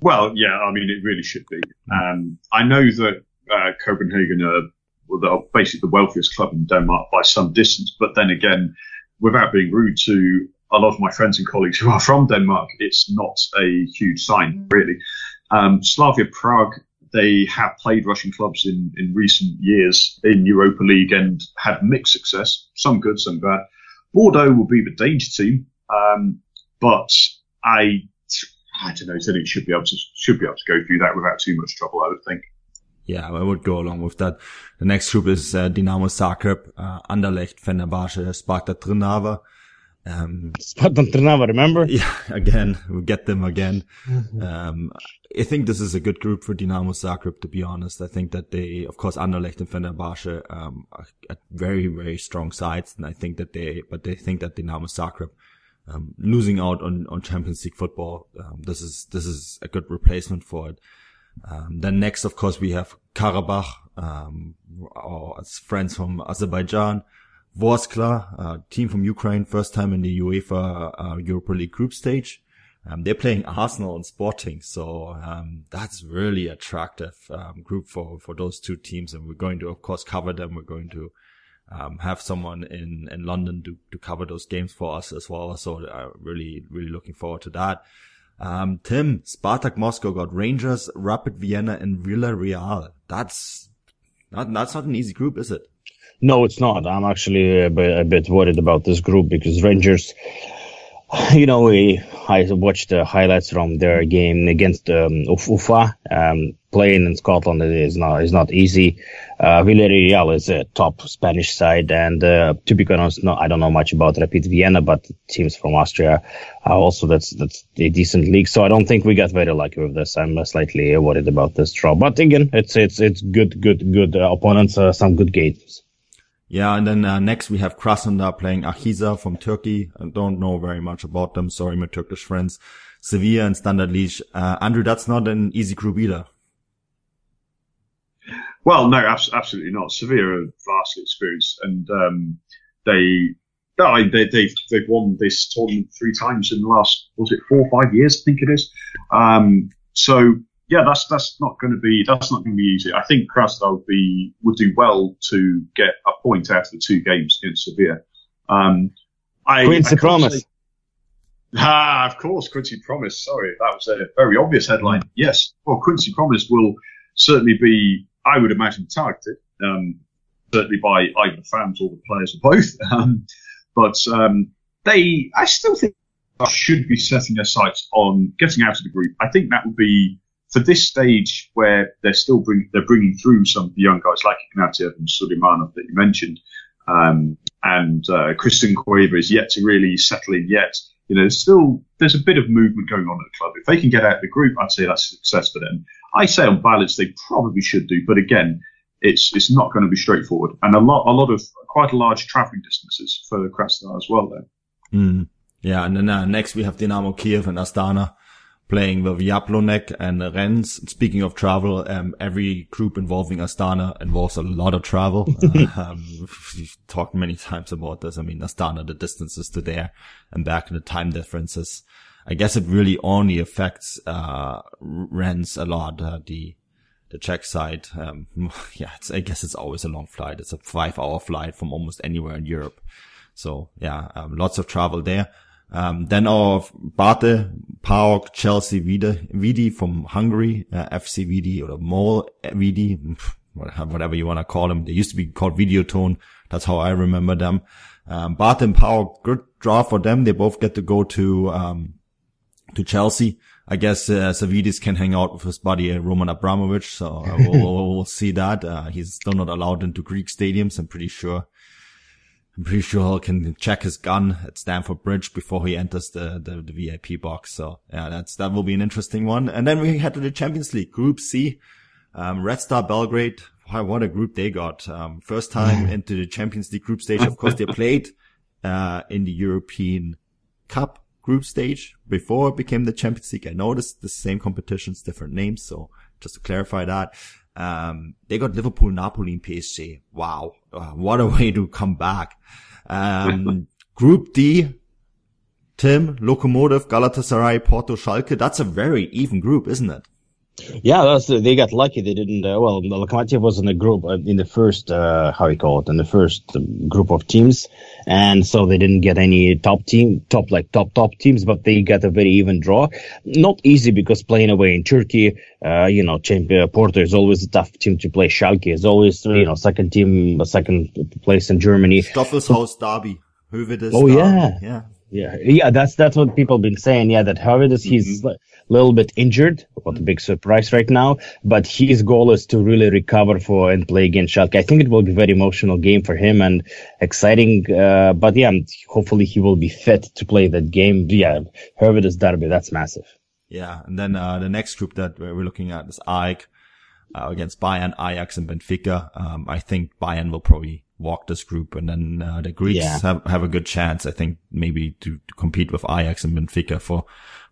Well, yeah, I mean, it really should be. Um, I know that uh, Copenhagen are, well, they're basically the wealthiest club in Denmark by some distance, but then again, without being rude to a lot of my friends and colleagues who are from Denmark, it's not a huge sign, really. Um, Slavia Prague, they have played Russian clubs in, in recent years in Europa League and had mixed success, some good, some bad. Bordeaux will be the danger team, um, but I, I don't know. I think it should be able to should be able to go through that without too much trouble. I would think. Yeah, I would go along with that. The next group is uh, Dinamo Zagreb, uh, Anderlecht, Fenerbahce, Sparta Trnava. Um, Sparta Trnava, remember? Yeah, again, we get them again. Mm-hmm. Um, I think this is a good group for Dinamo Zagreb, to be honest. I think that they, of course, Anderlecht and Fenerbahce, um, are, are very, very strong sides. And I think that they, but they think that Dinamo Zagreb, um, losing out on, on Champions League football, um, this is, this is a good replacement for it. Um, then next, of course, we have Karabakh, um, our friends from Azerbaijan, Vorskla, a team from Ukraine, first time in the UEFA uh, Europa League group stage. Um, they're playing Arsenal and Sporting, so um, that's really attractive um, group for for those two teams, and we're going to, of course, cover them. We're going to um, have someone in in London to to cover those games for us as well. So, uh, really, really looking forward to that. Um, Tim, Spartak Moscow got Rangers, Rapid Vienna, and Villarreal. That's not, that's not an easy group, is it? No, it's not. I'm actually a bit, a bit worried about this group because Rangers, you know, we, I watched the highlights from their game against um, Ufa. Um, playing in Scotland is not is not easy. Uh, Villarreal is a top Spanish side, and uh, to be honest, no, I don't know much about Rapid Vienna, but teams from Austria are also that's that's a decent league. So I don't think we got very lucky with this. I'm slightly worried about this draw, but again, it's it's it's good good good uh, opponents, some good games. Yeah, and then uh, next we have Krasnodar playing Akhisar from Turkey. I don't know very much about them. Sorry, my Turkish friends. Sevilla and Standard Liège. Uh, Andrew, that's not an easy group either. Well, no, absolutely not. Sevilla are vastly experienced, and um, they, no, they, they've they've won this tournament three times in the last was it four or five years? I think it is. Um, so yeah, that's that's not going to be that's not going to be easy. I think would be would do well to get a point out of the two games against Sevilla. Um, I, Quincy I Promes. Say, ah, of course, Quincy Promes. Sorry, that was a very obvious headline. Yes, well, Quincy Promes will certainly be, I would imagine, targeted. Um, certainly by either the fans or the players or both. Um, but um, they, I still think, should be setting their sights on getting out of the group. I think that would be for this stage where they're still bring, they're bringing through some young guys like Ignatiev and Suleimanov that you mentioned, um, and uh, Christian Cueva is yet to really settle in yet. You know, there's still there's a bit of movement going on at the club. If they can get out of the group, I'd say that's success for them. I say on balance they probably should do, but again, it's it's not going to be straightforward, and a lot a lot of quite a large traveling distances for Krasnodar as well. Then, mm. yeah, and then uh, next we have Dynamo Kiev and Astana playing with Jablonec and Rennes. Speaking of travel, um, every group involving Astana involves a lot of travel. uh, um, we've talked many times about this. I mean, Astana, the distances to there and back and the time differences. I guess it really only affects, uh, Rennes a lot, uh, the, the Czech side. Um, yeah, I guess it's always a long flight. It's a five hour flight from almost anywhere in Europe. So yeah, um, lots of travel there. Um, then our Bate, PAOK, Chelsea, Vidi, Vidi from Hungary, uh, FC Vidi or MOL Vidi, whatever you want to call them. They used to be called Videoton. That's how I remember them. Um, Bate and PAOK, good draw for them. They both get to go to, um, to Chelsea. I guess uh, Savvidis can hang out with his buddy uh, Roman Abramovich, so uh, we'll, we'll, see that. Uh, he's still not allowed into Greek stadiums. I'm pretty sure I'm pretty sure he can check his gun at Stamford Bridge before he enters the, the, the VIP box. So yeah, that's, that will be an interesting one. And then we head to the Champions League Group C. Um, Red Star Belgrade. Wow, what a group they got. Um, first time into the Champions League group stage. Of course, they played, uh, in the European Cup group stage before it became the Champions League. I noticed the same competitions, different names. So just to clarify that. Um, they got Liverpool, Napoli, and PSG. Wow. Uh, what a way to come back. Um, Group D, Tim, Lokomotiv, Galatasaray, Porto, Schalke. That's a very even group, isn't it? Yeah, that's they got lucky. They didn't. Uh, well, the Lokomotiv was in the group uh, in the first uh, how you call it in the first um, group of teams, and so they didn't get any top team, top like top top teams, but they got a very even draw. Not easy because playing away in Turkey, uh, you know, champion, Porto is always a tough team to play. Schalke is always you know second team, second place in Germany. Stoffelshaus Derby. Höwedes oh Derby. yeah, yeah. Yeah, yeah, that's that's what people have been saying. Yeah, that Höwedes mm-hmm. he's little bit injured. What a big surprise right now! But his goal is to really recover for and play against Schalke. I think it will be a very emotional game for him and exciting. Uh, but yeah, hopefully he will be fit to play that game. Yeah, Höwedes derby, that's massive. Yeah, and then uh, the next group that we're looking at is AEK uh, against Bayern, Ajax, and Benfica. Um, I think Bayern will probably walk this group, and then uh, the Greeks yeah. have, have a good chance. I think maybe to, to, compete with Ajax and Benfica for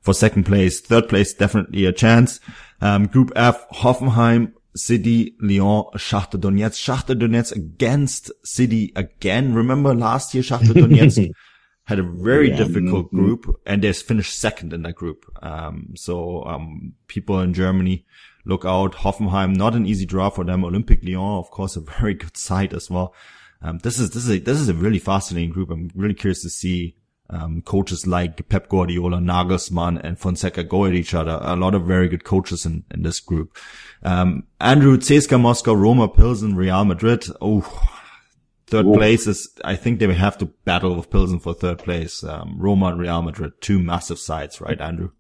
for second place, third place definitely a chance. Um, group F: Hoffenheim, City, Lyon, Shakhtar Donetsk. Shakhtar Donetsk against City again. Remember last year, Shakhtar Donetsk had a very yeah, difficult mm-hmm. group, and they finished second in that group. Um, so um, people in Germany look out. Hoffenheim, not an easy draw for them. Olympic Lyon, of course, a very good side as well. Um, this is, this is a, this is a really fascinating group. I'm really curious to see, um, coaches like Pep Guardiola, Nagelsmann and Fonseca go at each other. A lot of very good coaches in, in this group. Um, Andrew, CSKA Moscow, Roma, Pilsen, Real Madrid. Oh, third place is, I think they will have to battle with Pilsen for third place. Um, Roma and Real Madrid, two massive sides, right, Andrew?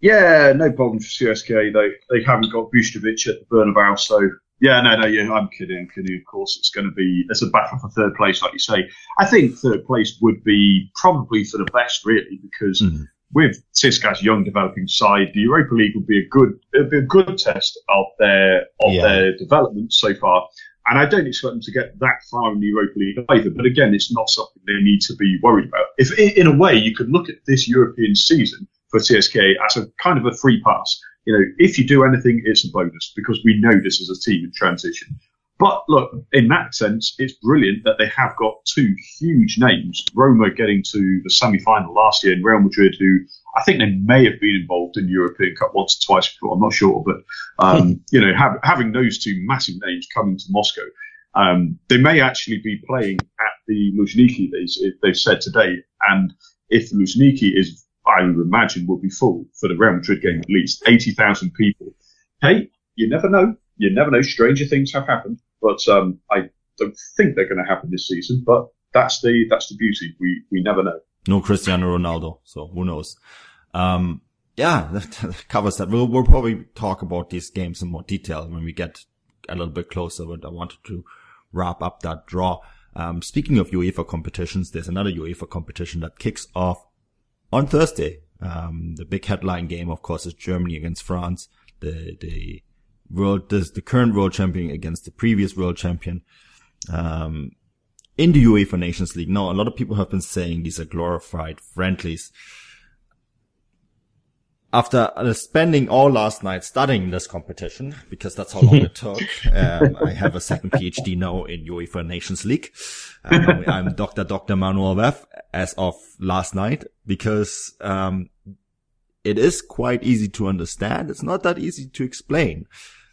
Yeah, no problem for CSKA. They they haven't got Vucevic at the Bernabeu, so yeah, no, no, yeah, I'm kidding. I'm kidding. Of course, it's going to be it's a battle for third place, like you say. I think third place would be probably for the best, really, because mm. with CSKA's young developing side, the Europa League would be a good it'd be a good test of their of yeah. their development so far. And I don't expect them to get that far in the Europa League either. But again, it's not something they need to be worried about. If in a way you could look at this European season for CSKA as a kind of a free pass. You know, if you do anything, it's a bonus because we know this is a team in transition. But look, in that sense, it's brilliant that they have got two huge names. Roma getting to the semi-final last year and Real Madrid, who I think they may have been involved in European Cup once or twice before. I'm not sure, but um, you know, have, having those two massive names coming to Moscow, um, they may actually be playing at the Luzhniki. They, they've said today, and if Luzhniki is I would imagine will be full for the Real Madrid game at least. 80,000 people. Hey, you never know. You never know. Stranger things have happened, but um, I don't think they're going to happen this season. But that's the that's the beauty. We we never know. No Cristiano Ronaldo, so who knows? Um, yeah, that covers that. We'll we'll probably talk about these games in more detail when we get a little bit closer. But I wanted to wrap up that draw. Um, speaking of UEFA competitions, there's another UEFA competition that kicks off on Thursday. Um, the big headline game, of course, is Germany against France. The, the world, this, the current world champion against the previous world champion, um, in the UEFA Nations League. Now, a lot of people have been saying these are glorified friendlies after uh, spending all last night studying this competition, because that's how long it took, um, I have a second PhD now in UEFA Nations League. Um, I'm Dr. Dr. Manuel Veth as of last night, because, um, it is quite easy to understand. It's not that easy to explain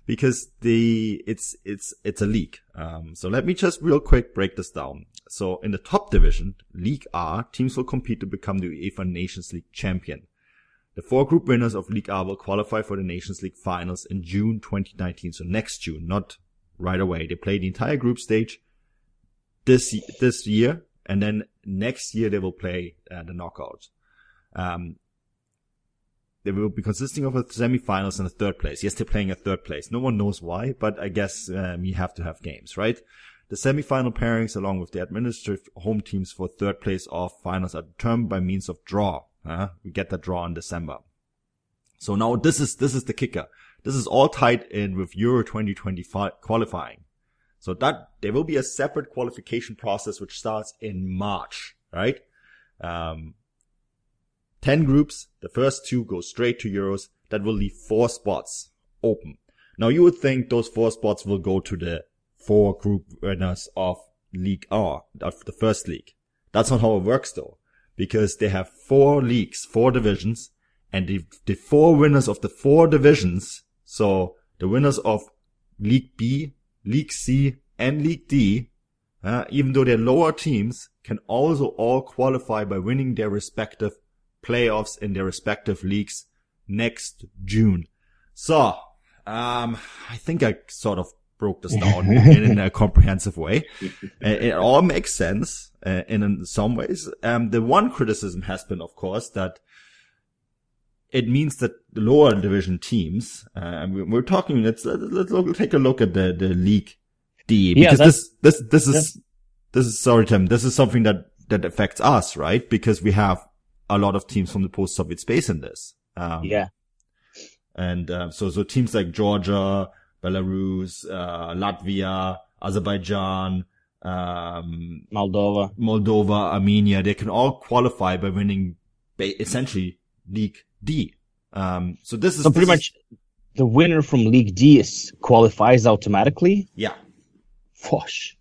because the, it's, it's, it's a league. Um, so let me just real quick break this down. So in the top division, League A, teams will compete to become the UEFA Nations League champion. The four group winners of League A will qualify for the Nations League finals in June 2019. So next June, not right away. They play the entire group stage this, this year. And then next year they will play uh, the knockouts. Um, they will be consisting of a semifinals and a third place. Yes, they're playing a third place. No one knows why, but I guess um, you have to have games, right? The semifinal pairings along with the administrative home teams for third place of finals are determined by means of draw. Uh, we get that draw in December. So now this is, this is the kicker. This is all tied in with Euro 2025 qualifying. So that there will be a separate qualification process which starts in March, right? Um, 10 groups. The first two go straight to Euros. That will leave four spots open. Now you would think those four spots will go to the four group winners of League A, of the first league. That's not how it works though because they have four leagues, four divisions, and the, the four winners of the four divisions, so the winners of League B, League C, and League D, uh, even though they're lower teams, can also all qualify by winning their respective playoffs in their respective leagues next June. So, um, I think I sort of broke this down in a comprehensive way. it all makes sense uh, in some ways. Um, the one criticism has been, of course, that it means that the lower division teams, uh, we're talking, let's, let's look, take a look at the, the league D because yeah, this, this, this is, this is, sorry, Tim, this is something that, that affects us, right? Because we have a lot of teams from the post-Soviet space in this. Um, yeah. And, uh, so, so teams like Georgia, Belarus, uh, Latvia, Azerbaijan, um, Moldova, Moldova, Armenia, they can all qualify by winning essentially League D. Um, so this is so pretty much the winner from League D is, qualifies automatically. Yeah. Fosh.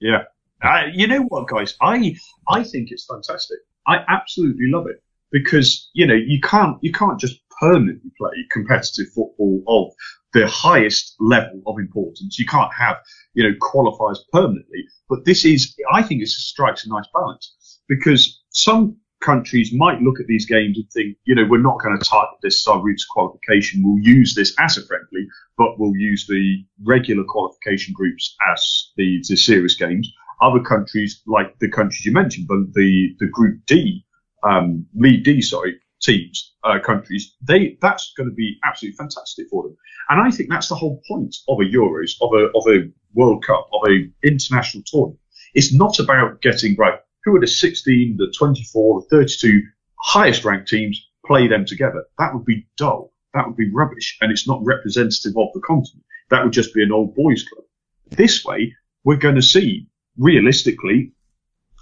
Yeah. Uh, you know what, guys? I I think it's fantastic. I absolutely love it because you know you can't you can't just permanently play competitive football of the highest level of importance. You can't have, you know, qualifiers permanently. But this is, I think it strikes a nice balance because some countries might look at these games and think, you know, we're not going to target this to qualification. We'll use this as a friendly, but we'll use the regular qualification groups as the, the serious games. Other countries, like the countries you mentioned, but the, the Group D, um, League D, sorry, teams, uh, countries, they that's going to be absolutely fantastic for them. And I think that's the whole point of a Euros, of a of a World Cup, of a international tournament. It's not about getting right. Who are the 16, the 24, the 32 highest ranked teams? Play them together. That would be dull. That would be rubbish, and it's not representative of the continent. That would just be an old boys club. This way, we're going to see realistically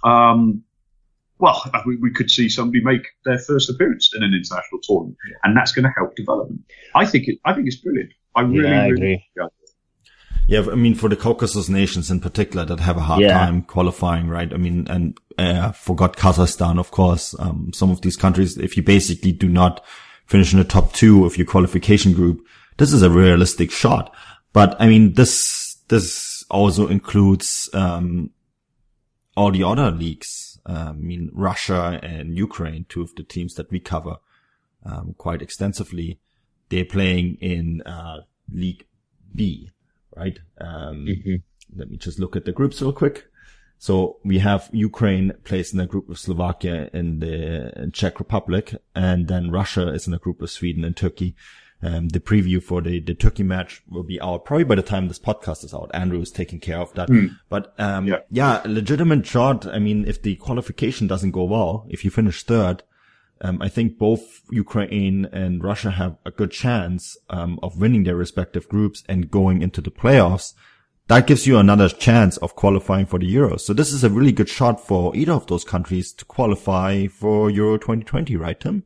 um, well, we, we could see somebody make their first appearance in an international tournament, yeah. and that's going to help development. I think it. I think it's brilliant. I really, yeah, I really agree. Yeah. Yeah, I mean, for the Caucasus nations in particular that have a hard yeah. time qualifying, right? I mean, and uh, forgot Kazakhstan, of course. Um, some of these countries, if you basically do not finish in the top two of your qualification group, this is a realistic shot. But I mean, this this also includes um, all the other leagues I mean, Russia and Ukraine, two of the teams that we cover um, quite extensively, they're playing in uh, League B, right? Um, mm-hmm. Let me just look at the groups real quick. So we have Ukraine placed in a group with Slovakia in the Czech Republic, and then Russia is in a group with Sweden and Turkey. Um, the preview for the, the Turkey match will be out probably by the time this podcast is out. Andrew is taking care of that. Mm. But, um, yeah. yeah, legitimate shot. I mean, if the qualification doesn't go well, if you finish third, um, I think both Ukraine and Russia have a good chance um, of winning their respective groups and going into the playoffs. That gives you another chance of qualifying for the Euros. So this is a really good shot for either of those countries to qualify for Euro 2020, right, Tim?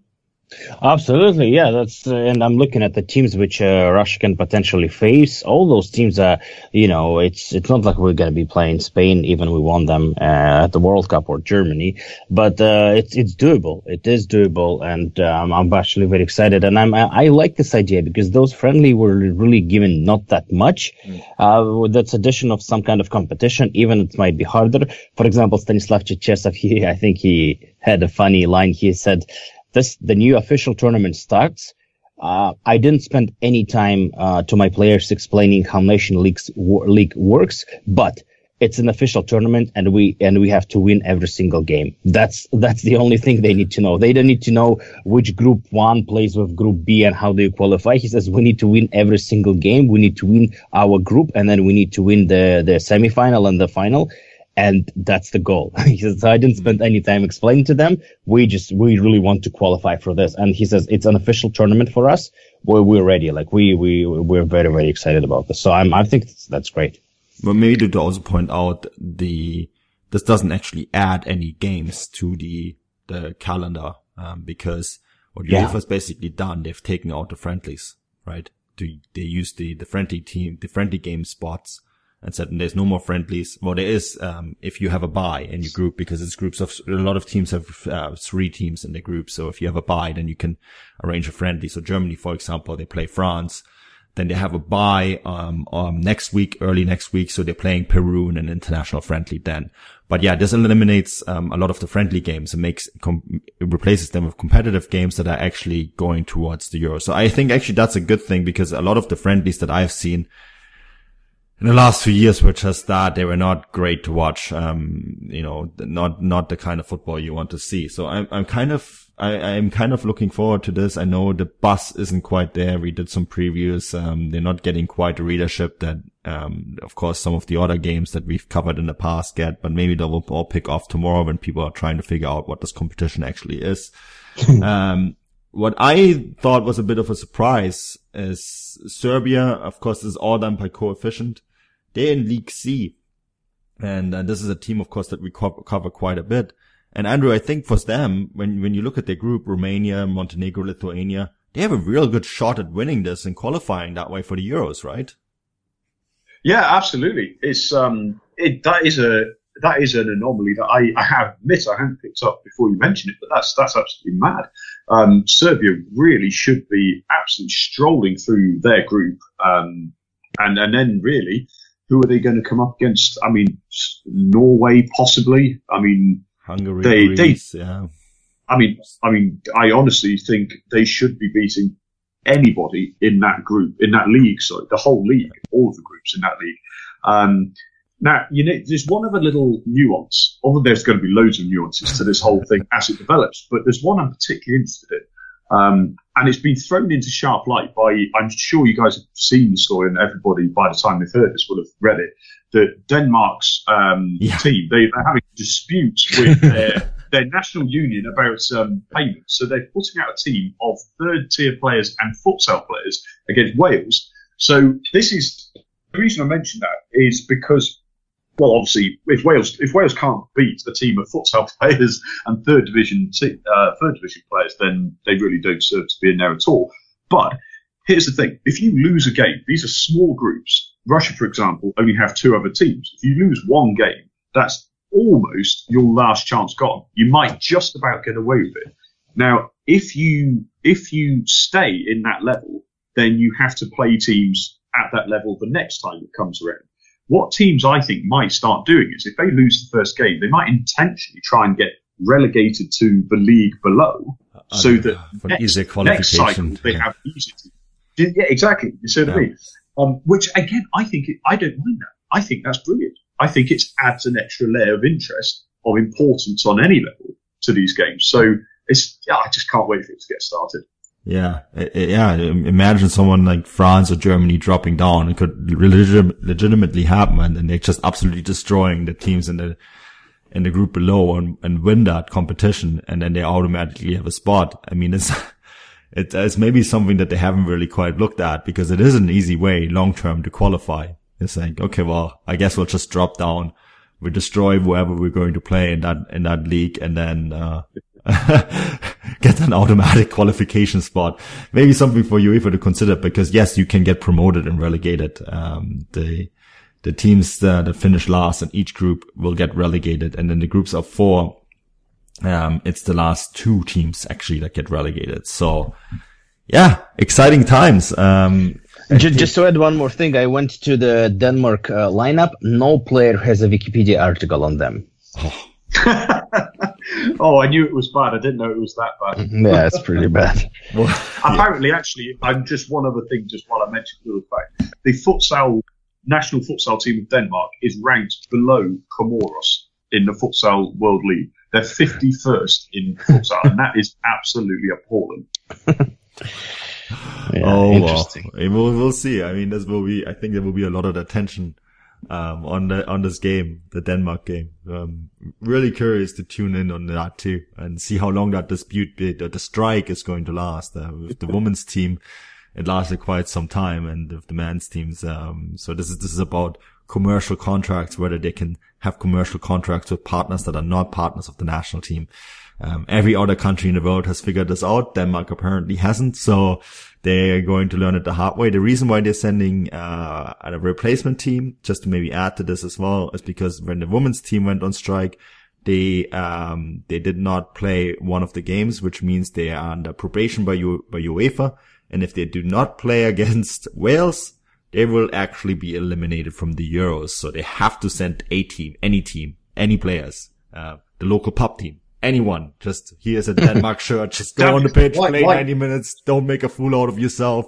Absolutely, yeah. That's uh, and I'm looking at the teams which uh, Russia can potentially face. All those teams are, you know, it's it's not like we're going to be playing Spain, even we won them uh, at the World Cup or Germany, but uh, it's it's doable. It is doable, and um, I'm actually very excited. And I'm I, I, like this idea because those friendly were really given not that much. Mm. Uh, that's addition of some kind of competition, even it might be harder. For example, Stanislav Cherchesov, he I think he had a funny line. He said this the new official tournament starts, uh, I didn't spend any time uh, to my players explaining how Nation Leagues, League works, but it's an official tournament and we and we have to win every single game. That's that's the only thing they need to know. They don't need to know which group one plays with group B and how they qualify. He says we need to win every single game. We need to win our group and then we need to win the the semifinal and the final and that's the goal. he says, so I didn't spend any time explaining to them. We just, we really want to qualify for this. And he says, it's an official tournament for us. We're, we're ready. Like we, we, we're very, very excited about this. So I'm, I think that's great. But maybe to also point out the, this doesn't actually add any games to the, the calendar, um, because what yeah. UEFA's basically done, they've taken out the friendlies, right? To, they use the, the friendly team, the friendly game spots and said there's no more friendlies. Well, there is um, if you have a buy in your group because it's groups of a lot of teams have uh, three teams in the group. So if you have a buy, then you can arrange a friendly. So Germany, for example, they play France. Then they have a buy um, um, next week, early next week. So they're playing Peru in an international friendly then. But yeah, this eliminates um, a lot of the friendly games and makes com- replaces them with competitive games that are actually going towards the Euro. So I think actually that's a good thing because a lot of the friendlies that I've seen in the last few years were just that they were not great to watch. Um, you know, not, not the kind of football you want to see. So I'm, I'm kind of, I, I'm kind of looking forward to this. I know the bus isn't quite there. We did some previews. Um, they're not getting quite the readership that, um, of course, some of the other games that we've covered in the past get, but maybe they will all pick off tomorrow when people are trying to figure out what this competition actually is. um, what I thought was a bit of a surprise is Serbia, of course, is all done by coefficient. They're in League C. And uh, this is a team, of course, that we co- cover quite a bit. And Andrew, I think for them, when, when you look at their group, Romania, Montenegro, Lithuania, they have a real good shot at winning this and qualifying that way for the Euros, right? Yeah, absolutely. It's, um, it, that is a, that is an anomaly that I, I have admit I hadn't picked up before you mentioned it, but that's, that's absolutely mad. Um, Serbia really should be absolutely strolling through their group. Um, and, and then really, who are they going to come up against? I mean, Norway possibly. I mean, Hungary, they, Greece, they, yeah. I mean, I mean, I honestly think they should be beating anybody in that group, in that league. So the whole league, all of the groups in that league. Um, now, you know, there's one other little nuance. Although there's going to be loads of nuances to this whole thing as it develops, but there's one I'm particularly interested in. Um, and it's been thrown into sharp light by, I'm sure you guys have seen the story and everybody by the time they've heard this will have read it, that Denmark's um, yeah. team, they, are having disputes with their, their national union about um, payments. So they're putting out a team of third tier players and futsal players against Wales. So this is, the reason I mention that is because well, obviously, if Wales if Wales can't beat a team of futsal players and third division uh, third division players, then they really don't deserve to be in there at all. But here's the thing: if you lose a game, these are small groups. Russia, for example, only have two other teams. If you lose one game, that's almost your last chance gone. You might just about get away with it. Now, if you if you stay in that level, then you have to play teams at that level the next time it comes around. What teams I think might start doing is if they lose the first game, they might intentionally try and get relegated to the league below uh, so that for next, easier qualification. next cycle they yeah. have easier to, yeah, exactly. You see what yeah. I mean? Um, which again, I think it, I don't mind that. I think that's brilliant. I think it adds an extra layer of interest, of importance on any level to these games. So it's, yeah, I just can't wait for it to get started. Yeah, yeah. Imagine someone like France or Germany dropping down. It could legit- legitimately happen, and they're just absolutely destroying the teams in the in the group below and, and win that competition and then they automatically have a spot. I mean, it's, it's maybe something that they haven't really quite looked at because it is an easy way long term to qualify. It's like, okay, well, I guess we'll just drop down. We destroy whoever we're going to play in that, in that league and then, uh, get an automatic qualification spot. Maybe something for UEFA to consider because yes, you can get promoted and relegated. Um, the, the teams that, that finish last in each group will get relegated. And then the groups of four, um, it's the last two teams actually that get relegated. So yeah, exciting times. Um, just, just, to add one more thing, I went to the Denmark uh, lineup. No player has a Wikipedia article on them. Oh. oh, I knew it was bad. I didn't know it was that bad. yeah, it's pretty bad. well, apparently, actually, I'm just one other thing. Just while I mentioned the fact, the futsal national futsal team of Denmark is ranked below Comoros in the futsal world league. They're 51st in futsal, and that is absolutely appalling. yeah, oh, interesting. Well, we'll, we'll see. I mean, this will be. I think there will be a lot of attention um, on the on this game, the Denmark game. Um, really curious to tune in on that too and see how long that dispute, the, the strike is going to last uh, with the women's team it lasted quite some time and of the men's teams. Um, so this is, this is about commercial contracts, whether they can have commercial contracts with partners that are not partners of the national team. Um, every other country in the world has figured this out. Denmark apparently hasn't. So they're going to learn it the hard way. The reason why they're sending, uh, a replacement team, just to maybe add to this as well, is because when the women's team went on strike, they, um, they did not play one of the games, which means they are under probation by, U- by UEFA and if they do not play against Wales, they will actually be eliminated from the Euros. So they have to send a team, any team, any players, uh, the local pub team, anyone. Just here's a Denmark shirt. Just go on the pitch, play 90 minutes. Don't make a fool out of yourself.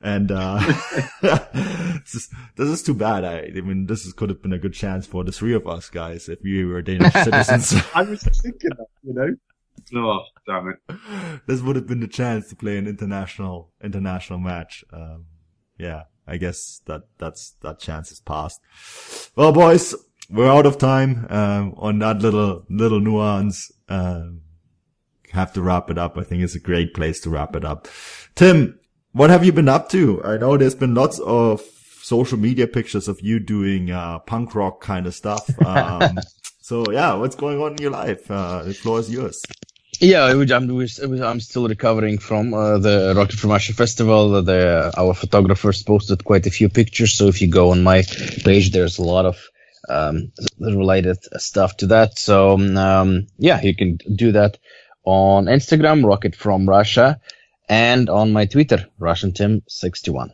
And, uh, this, is, this is too bad. I, I mean, this is, could have been a good chance for the three of us guys if we were Danish citizens. I was thinking that, you know? Oh, damn it. This would have been the chance to play an international, international match. Um, yeah, I guess that, that's, that chance is passed. Well, boys, we're out of time, um, on that little, little nuance. Um, have to wrap it up. I think it's a great place to wrap it up. Tim, what have you been up to? I know there's been lots of social media pictures of you doing, uh, punk rock kind of stuff. Um, so yeah, what's going on in your life? Uh, the floor is yours. Yeah, I'm, I'm still recovering from uh, the Rocket from Russia festival. The our photographers posted quite a few pictures, so if you go on my page, there's a lot of um, related stuff to that. So um, yeah, you can do that on Instagram, Rocket from Russia, and on my Twitter, Russian Tim 61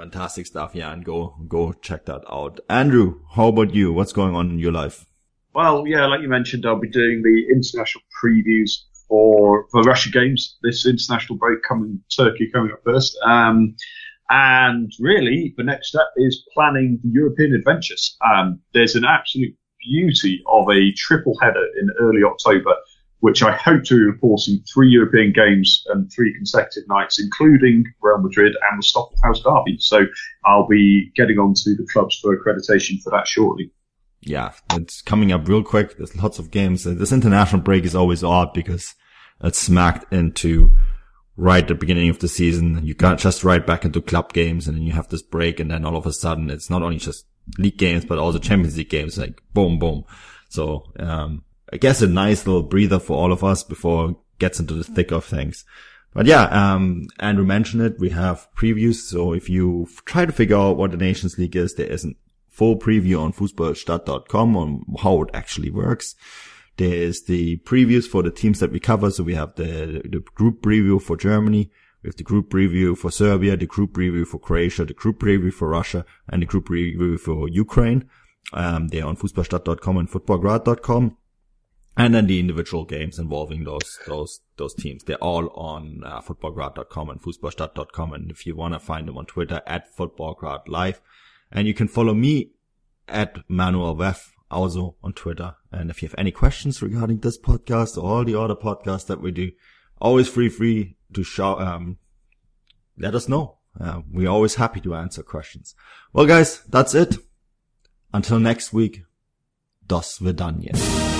Fantastic stuff, yeah, and go go check that out. Andrew, how about you? What's going on in your life? Well, yeah, like you mentioned, I'll be doing the international previews for for Russia games. This international break coming, Turkey coming up first. Um, and really, the next step is planning the European adventures. Um, there's an absolute beauty of a triple header in early October, which I hope to be reporting three European games and three consecutive nights, including Real Madrid and the Stoffelhaus Derby. So I'll be getting onto the clubs for accreditation for that shortly yeah, it's coming up real quick. There's lots of games. This international break is always odd because it's smacked into right at the beginning of the season. You got just right back into club games and then you have this break and then all of a sudden it's not only just league games, but also Champions League games, like boom, boom. So, um, I guess a nice little breather for all of us before it gets into the thick of things. But yeah, um, Andrew mentioned it. We have previews. So if you try to figure out what the Nations League is, there isn't full preview on fußballstadt.com on how it actually works. There's the previews for the teams that we cover. So we have the, the group preview for Germany. We have the group preview for Serbia, the group preview for Croatia, the group preview for Russia, and the group preview for Ukraine. Um, they're on fußballstadt.com and Futbolgrad.com. And then the individual games involving those, those, those teams. They're all on uh, Futbolgrad.com and fußballstadt.com. And if you want to find them on Twitter at Futbolgrad live, and you can follow me at Manuel Veth also on Twitter. And if you have any questions regarding this podcast or all the other podcasts that we do, always free free to shout, um, let us know. Uh, we're always happy to answer questions. Well, guys, that's it. Until next week, Do svidania.